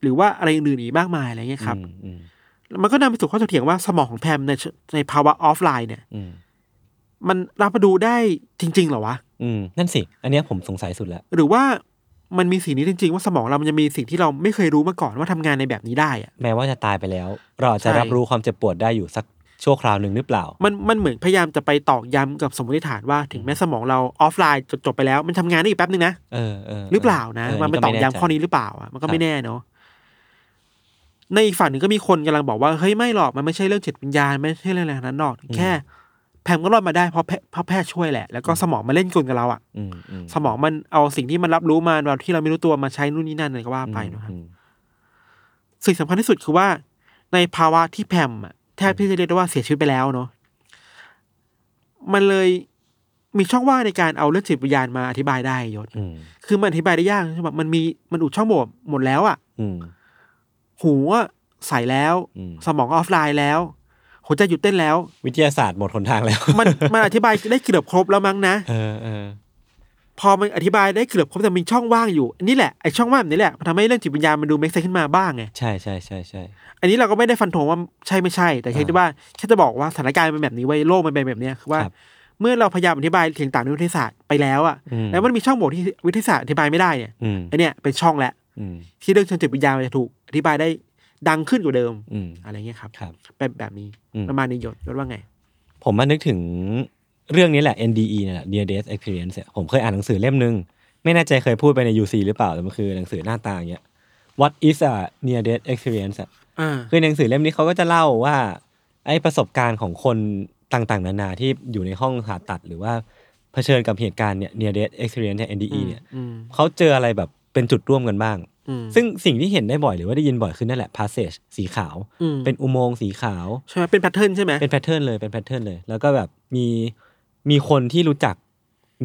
หรือว่าอะไรอื่นๆอีกมากมายอะไรเงี้ยครับอืมอืมมันก็นำไปสู่ข้อถกเถียงว่าสมองของแพมในในภาวะออฟไลน์เนี่ยอืมมันรับมาดูได้จริง ๆ เหรอวะอืมนั่นสิ อันเนี้ยผมสงสัยสุดแล้ว หรือว่ามันมีสิ่งนี้จริง ๆ ว่าสมองเรามันจะมีสิ่งที่เราไม่เคยรู้มาก่อนว่าทำงานในแบบนี้ได้อะแม้ว่าจะตายไปแล้ว เราอาจจะใช่รับรู้ความเจ็บปวดได้อยู่สัก ชั่วคราวหนึ่งหรือเปล่า มันมันเหมือนพยายามจะไปตอกย้ำกับสมมติฐานว่าถึงแม้สมองเราออฟไลน์จบจบไปแล้ว มันทำงานได้อีกแป๊บนึงนะเออเออหรือเปล่านะเมันไปตอกย้ำข้อนี้หรือเปล่าอะมันก็ไม่แน่เนาะในอีกฝั่งหนึ่งก็มีคนกำลังบอกว่าเฮ้ยไม่หรอกมันไม่ใช่เรื่องจิตวิญญาณไม่ใช่เรื่องอะไรทั้งนั้นหรอกแค่ แพมก็รอดมาได้เพราะแพเพราะแพทย์ช่วยแหละ แล้วก็สมองมาเล่นกลกับเราอะอืมอืมสมองมันเอาสิ่งที่มันรับรู้มาแบบที่เราไม่รู้ตัวมาใช้นู่นนี่นั่นอะไรก็ว่าไปนะครับอืมสิ่งสำคัญที่สุดคือว่า ในภาวะที่แพมอะ แทบที่จะเรียกได้ว่าเสียชีวิตไปแล้วเนาะมันเลยมีช่องว่างในการเอาเรื่องจิตวิญญาณมาอธิบายได้ยศอืมคือมันอธิบายได้ยากใช่ปะมันมีมันอุดช่องโหว่หมดแล้วอะอืมหูอะใส่แล้วอืมสมองออฟไลน์แล้วหัวใจหยุดเต้นแล้ว วิทยาศาสตร์หมดหนทางแล้ว มันมันอธิบายได้เกือบครบแล้วมั้งนะเออเออ พอมันอธิบายได้เกือบครบแต่มีช่องว่างอยู่อะนี่แหละไอช่องว่างแบบนี้แหละมันทำให้เรื่องจิตวิญญาณมันดู make sense ขึ้นมาบ้างไงใช่ใช่ใช่ใช่อันนี้เราก็ไม่ได้ฟันธงว่าใช่ไม่ใช่ แต่แค่อ่าที่ว่าแค่จะบอกว่าสถานการณ์เป็นแบบนี้เว้ยโลกมันเป็นแบบเนี้ยคือว่าครับเมื่อเราพยายามอธิบายสิ่งต่างในวิทยาศาสตร์ไปแล้วอะอืมแล้วมันมีช่องโหว่ที่วิทยาศาสตร์อธิบายไม่ได้เนี่ยอืมไอเนี่ยเป็นช่องแหละอืมที่เรื่องเชิงจิตวิญญาณมันจะถูกอธิบายได้ดังขึ้นกว่าเดิมอืมอะไรเงี้ยครับครับเป็นแบบนี้อืมประมาณนี้ยศยศว่าไง ผมมานึกถึง เรื่องนี้แหละ NDE เนี่ยแหละ Near Death Experience เนี่ยผมเคยอ่านหนังสือเล่มหนึ่งไม่แน่ใจเคยพูดไปใน UC หรือเปล่าแต่มันคือหนังสือหน้าตาอย่างเงี้ย What is a Near Death Experience อะอ่าคือในหนังสือเล่มนี้เขาก็จะเล่าว่าไอ้ประสบการณ์ของคนต่างๆ นานาที่อยู่ในห้องผ่าตัดหรือว่าเผชิญกับเหตุการณ์เนี่ย Near Death Experience เนี่ย NDE เนี่ยอืมเขาเจออะไรแบบเป็นจุดร่วมกันบ้างอืมซึ่งสิ่งที่เห็นได้บ่อยหรือว่าได้ยินบ่อยขึ้นนั่นแหละ passage สีขาวอืมเป็นอุโมงค์สีขาว ใช่ไหมเป็น pattern ใช่ไหมเป็น pattern เลยเป็น pattern เลย แล้วก็แบบมี มีคนที่รู้จัก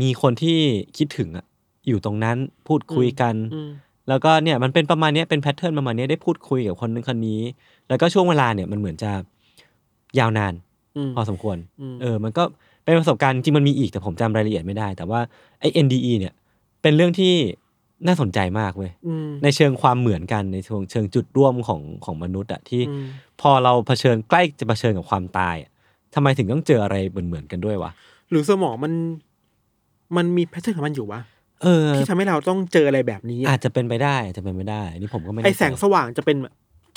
มีคนที่คิดถึงอะอยู่ตรงนั้นพูดคุยกันอืมแล้วก็เนี่ยมันเป็นประมาณเนี้ยเป็น pattern ประมาณเนี้ยได้พูดคุยกับคนนึงคนนี้ แล้วก็ช่วงเวลาเนี่ยมันเหมือนจะยาวนานอืมพอสมควรอืมเออ มันก็เป็นประสบการณ์จริงๆมันมีอีกแต่ผมจำรายละเอียดไม่ได้ แต่ว่าไอ้ NDE เนี่ย เป็นเรื่องที่น่าสนใจมากเว้ยอืมในเชิงความเหมือนกันในเชิงเชิงจุดร่วมของของมนุษย์อะที่อืมพอเราเผชิญใกล้จะเผชิญกับความตายอะทำไมถึงต้องเจออะไรเหมือนเหมือนๆกันด้วยวะ หรือสมองมัน มันมีแพทเทิร์นของมันอยู่วะเออที่ทำให้เราต้องเจออะไรแบบนี้อาจจะเป็นไปได้อาจจะเป็นไปได้อันนี่ผมก็ไม่ไอน่ใจแสงสว่างจะเป็น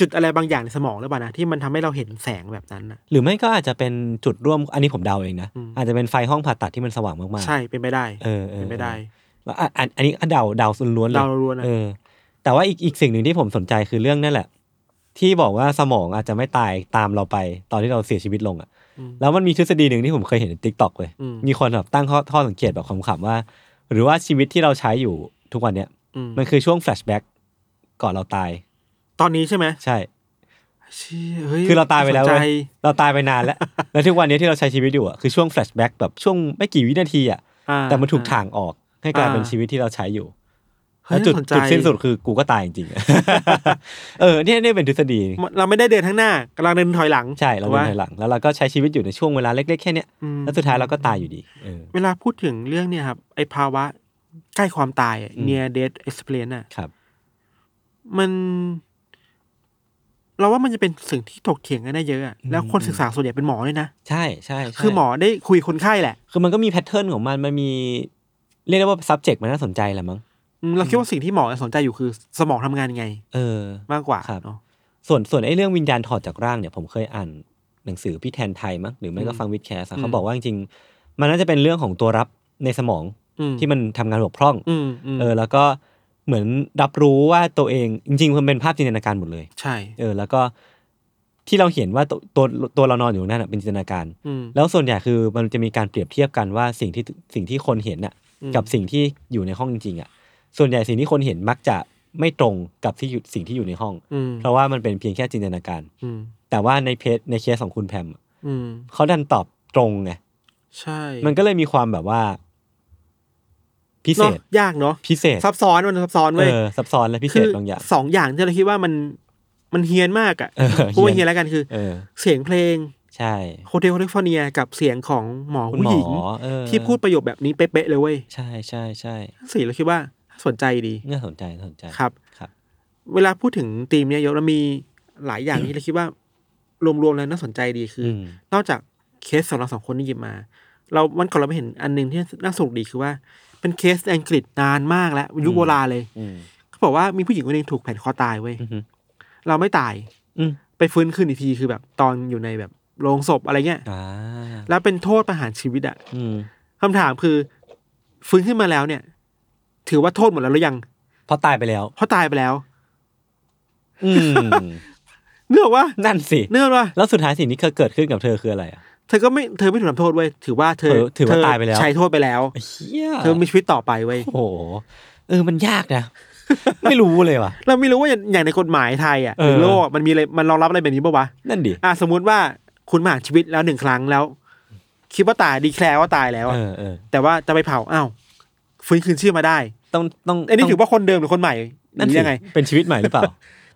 จุดอะไรบางอย่างในสมองหรือเปล่านะที่มันทำให้เราเห็นแสงแบบนั้นนะหรือไม่ก็อาจจะเป็นจุดร่วมอันนี้ผมเดาเองนะอืมอาจจะเป็นไฟห้องผ่าตัดที่มันสว่างมากๆ ใช่เป็นไปได้เออเออเป็นไปได้แล้วอะอันอันนี้เดาเดาล้วนๆเลยเดาล้วนๆนะเออ แต่ว่าอีกอีกสิ่งหนึ่งที่ผมสนใจคือเรื่องนั่นแหละ ที่บอกว่าสมองอาจจะไม่ตายตามเราไป ตอนที่เราเสียชีวิตลงอะอืม แล้วมันมีทฤษฎีหนึ่งที่ผมเคยเห็นใน TikTok เลยอืมมีคนแบบตั้งข้อข้อสังเกตแบบขำๆว่า หรือว่าชีวิตที่เราใช้อยู่ทุกวันเนี้ยอืมมันคือช่วง flashback ก่อนเราตาย ตอนนี้ใช่ไหมใช่เชี่ยเฮ้ยคือเราตายไปแล้วสนใจเว้ยเราตายไปนานแล้ว แล้วทุกวันนี้ที่เราใช้ชีวิตอยู่อะคือช่วง flashback แบบช่วงไม่กี่วินาทีอะอ่าแต่มันถูกถ่างออกให้กลายเป็นอ่าชีวิตที่เราใช้อยู่เฮ้ย แล้วจุดน่าสนใจจุดสิ้นสุดคือกูก็ตายจริงๆอะเออเนี่ยเนี่ยเป็นทฤษฎี เราไม่ได้เดินข้างหน้ากำลังเดินถอยหลัง ใช่ เราเดินถอยหลัง แล้วเราก็ใช้ชีวิตอยู่ในช่วงเวลาเล็กๆแค่เนี้ยอืมแล้วสุดท้ายเราก็ตายอยู่ดีเออเวลาพูดถึงเรื่องเนี่ยครับ ไอภาวะใกล้ความตายอะอืม near death experience อะครับ มัน เราว่ามันจะเป็นสิ่งที่ถกเถียงกันได้เยอะอะอืมแล้วคนศึกษาส่วนใหญ่เป็นหมอเลยนะใช่ใช่ใช่ คือหมอได้คุยคนไข้แหละ คือมันก็มีแพทเทิร์นของมัน มันมีเรียกได้ว่า subject มันน่าสนใจแหละมั้งอืม เราคิดว่าสิ่งที่หมอสนใจอยู่คือ สมองทำงานยังไง เออ มากกว่าครับเนาะส่วนส่วนไอ้เรื่องวิญญาณถอดจากร่างเนี่ยผมเคยอ่านหนังสือพี่แทนไทยมั้งหรือไม่ก็อืมฟังวิดแคสอืมเขาบอกว่าจริงๆมันน่าจะเป็นเรื่องของตัวรับในสมองอืมที่มันทำงานบกพร่องอืมอืมเออ แล้วก็เหมือนรับรู้ว่าตัวเองจริงๆมันเป็นภาพจินตนาการหมดเลย ใช่ เออ แล้วก็ที่เราเห็นว่าตัวตัวตัวเรานอนอยู่นั่นนะเป็นจินตนาการอืมแล้วส่วนใหญ่คือมันจะมีการเปรียบเทียบกันว่าสิ่งที่สิ่งที่คนเห็นน่ะอืมกับสิ่งที่อยู่ในห้องจริงๆอะ ส่วนใหญ่สิ่งที่คนเห็นมักจะไม่ตรงกับที่อยู่สิ่งที่อยู่ในห้องอืมเพราะว่ามันเป็นเพียงแค่จินตนาการอืมแต่ว่าในเพจในเคสของคุณแพมอะอืมเขาดันตอบตรงไงใช่ มันก็เลยมีความแบบว่า พิเศเนาะษยากเนาะพิเศษซับซ้อนมันซับซ้อนเอเว้ยอซับซ้อนและพิเศคืษบางอย่างสองอย่างที่เราคิดว่ามันมันเฮี้ยนมากอะเออพูดว่าเฮี้เฮี้ยยนนแล้วกันคือเออเสียงเพลงใช่โฮเทลแคลิฟอร์เนียกับเสียงของหมอคุณผู้หมหญิงอเออที่พูดประโยคแบบนี้เป๊ะๆเลยเว้ยใช่ใช่ใช่สี่เราคิดว่า สนใจดีน่าสนใจน่าสนใจครับครับ เวลาพูดถึงธีมเนี้ยยศมันมีหลายอย่างที่เราคิดว่ารวมๆแล้วน่าสนใจดีคืออมนอกจากเคสของเราสองคนที่หยิบมา เราวันก่อนเราไปเห็นอันหนึ่งที่น่าสนุกดีคือว่า เป็นเคสในอังกฤษนานมากแล้วยุคโบราณเลยอืมเขาบอกว่ามีผู้หญิงคนหนึงถูกแผ่นคอตายเว้ยอือฮึเราไม่ตาย อืมไปฟื้นขึ้นอีกทีคือแบบตอนอยู่ในแบบโรงศพอะไรเงี้ยอ่าแล้วเป็นโทษประหารชีวิตอะอืมคำถามคือ ฟื้นขึ้นมาแล้วเนี่ย ถือว่าโทษหมดแล้วหรือยัง เพราะตายไปแล้ว เพราะตายไปแล้ว อืมเนื่องว่านั่นสิเนื่องว่าแล้วสุดท้ายสิ่งที่เคยเกิดขึ้นกับเธอคืออะไรอะเธอก็ไม่เธอไม่ถูกทำโทษเว้ยถือว่าเธอเออถือว่าตายไปแล้วใช้โทษไปแล้วไอ้เหี้ยเธอมีชีวิตต่อไปเว้ยโอ้โหเออมันยากนะไม่รู้เลยว่ะ เราไม่รู้ว่าอย่างอย่างในกฎหมายไทยอะเอหอรือโลกอะมันมีอะไรมันรองรับอะไรแบบนี้ปะวะนั่นดิอะสมมุติว่าคุณประหารชีวิตแล้วหนึ่งครั้งแล้ว คิดว่าตายดีแคลร์ว่าตายแล้วอะเออเออแต่ว่าจะไปเผาอ้าว ฟื้นคืนชีพมาได้ ต้องต้องอันนี้ต้งถือว่าคนเดิมหรือคนใหม่หนั่นรือสิยังไง เป็นชีวิตใหม่หรือเปล่า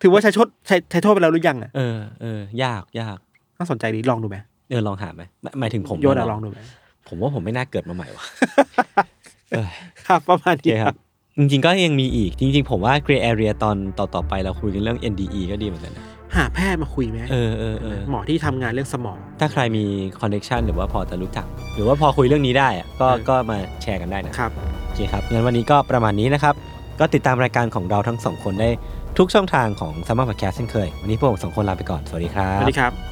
ถือว่าใช้โทษใช้ใช้โทษไปแล้วหรือยังอะเออเออยากยากน่าสนใจดีลองดูไหมเออลองหาไหมหมายหมายถึงผมโยนเหรอะลองดูไหมผมว่าผมไม่น่าเกิดมาใหม่ว่ะเออครับประมาณโอเคนี้คครัรับบจริงๆก็ยังมีอีก จริง ๆ ผมว่า gray area ตอนต่อๆไปเราคุยกันเรื่อง NDE ก็ดีเหมือนกันนะ หาแพทย์มาคุยไหมเออเออเออหมอที่ทำงานเรื่องสมอง ถ้าใครมี connection หรือว่าพอจะรู้จัก หรือว่าพอคุยเรื่องนี้ได้อะก็เออก็มาแชร์กันได้นะครับโอเคครับงั้นวันนี้ก็ประมาณนี้นะครับ ก็ติดตามรายการของเราทั้งสองคนได้ทุกช่องทางของ s ัมม r ร์ o d แคสเช่นเคย วันนี้พวกผมสองคนลาไปก่อน สวัสดีครัสบวัสดีครับ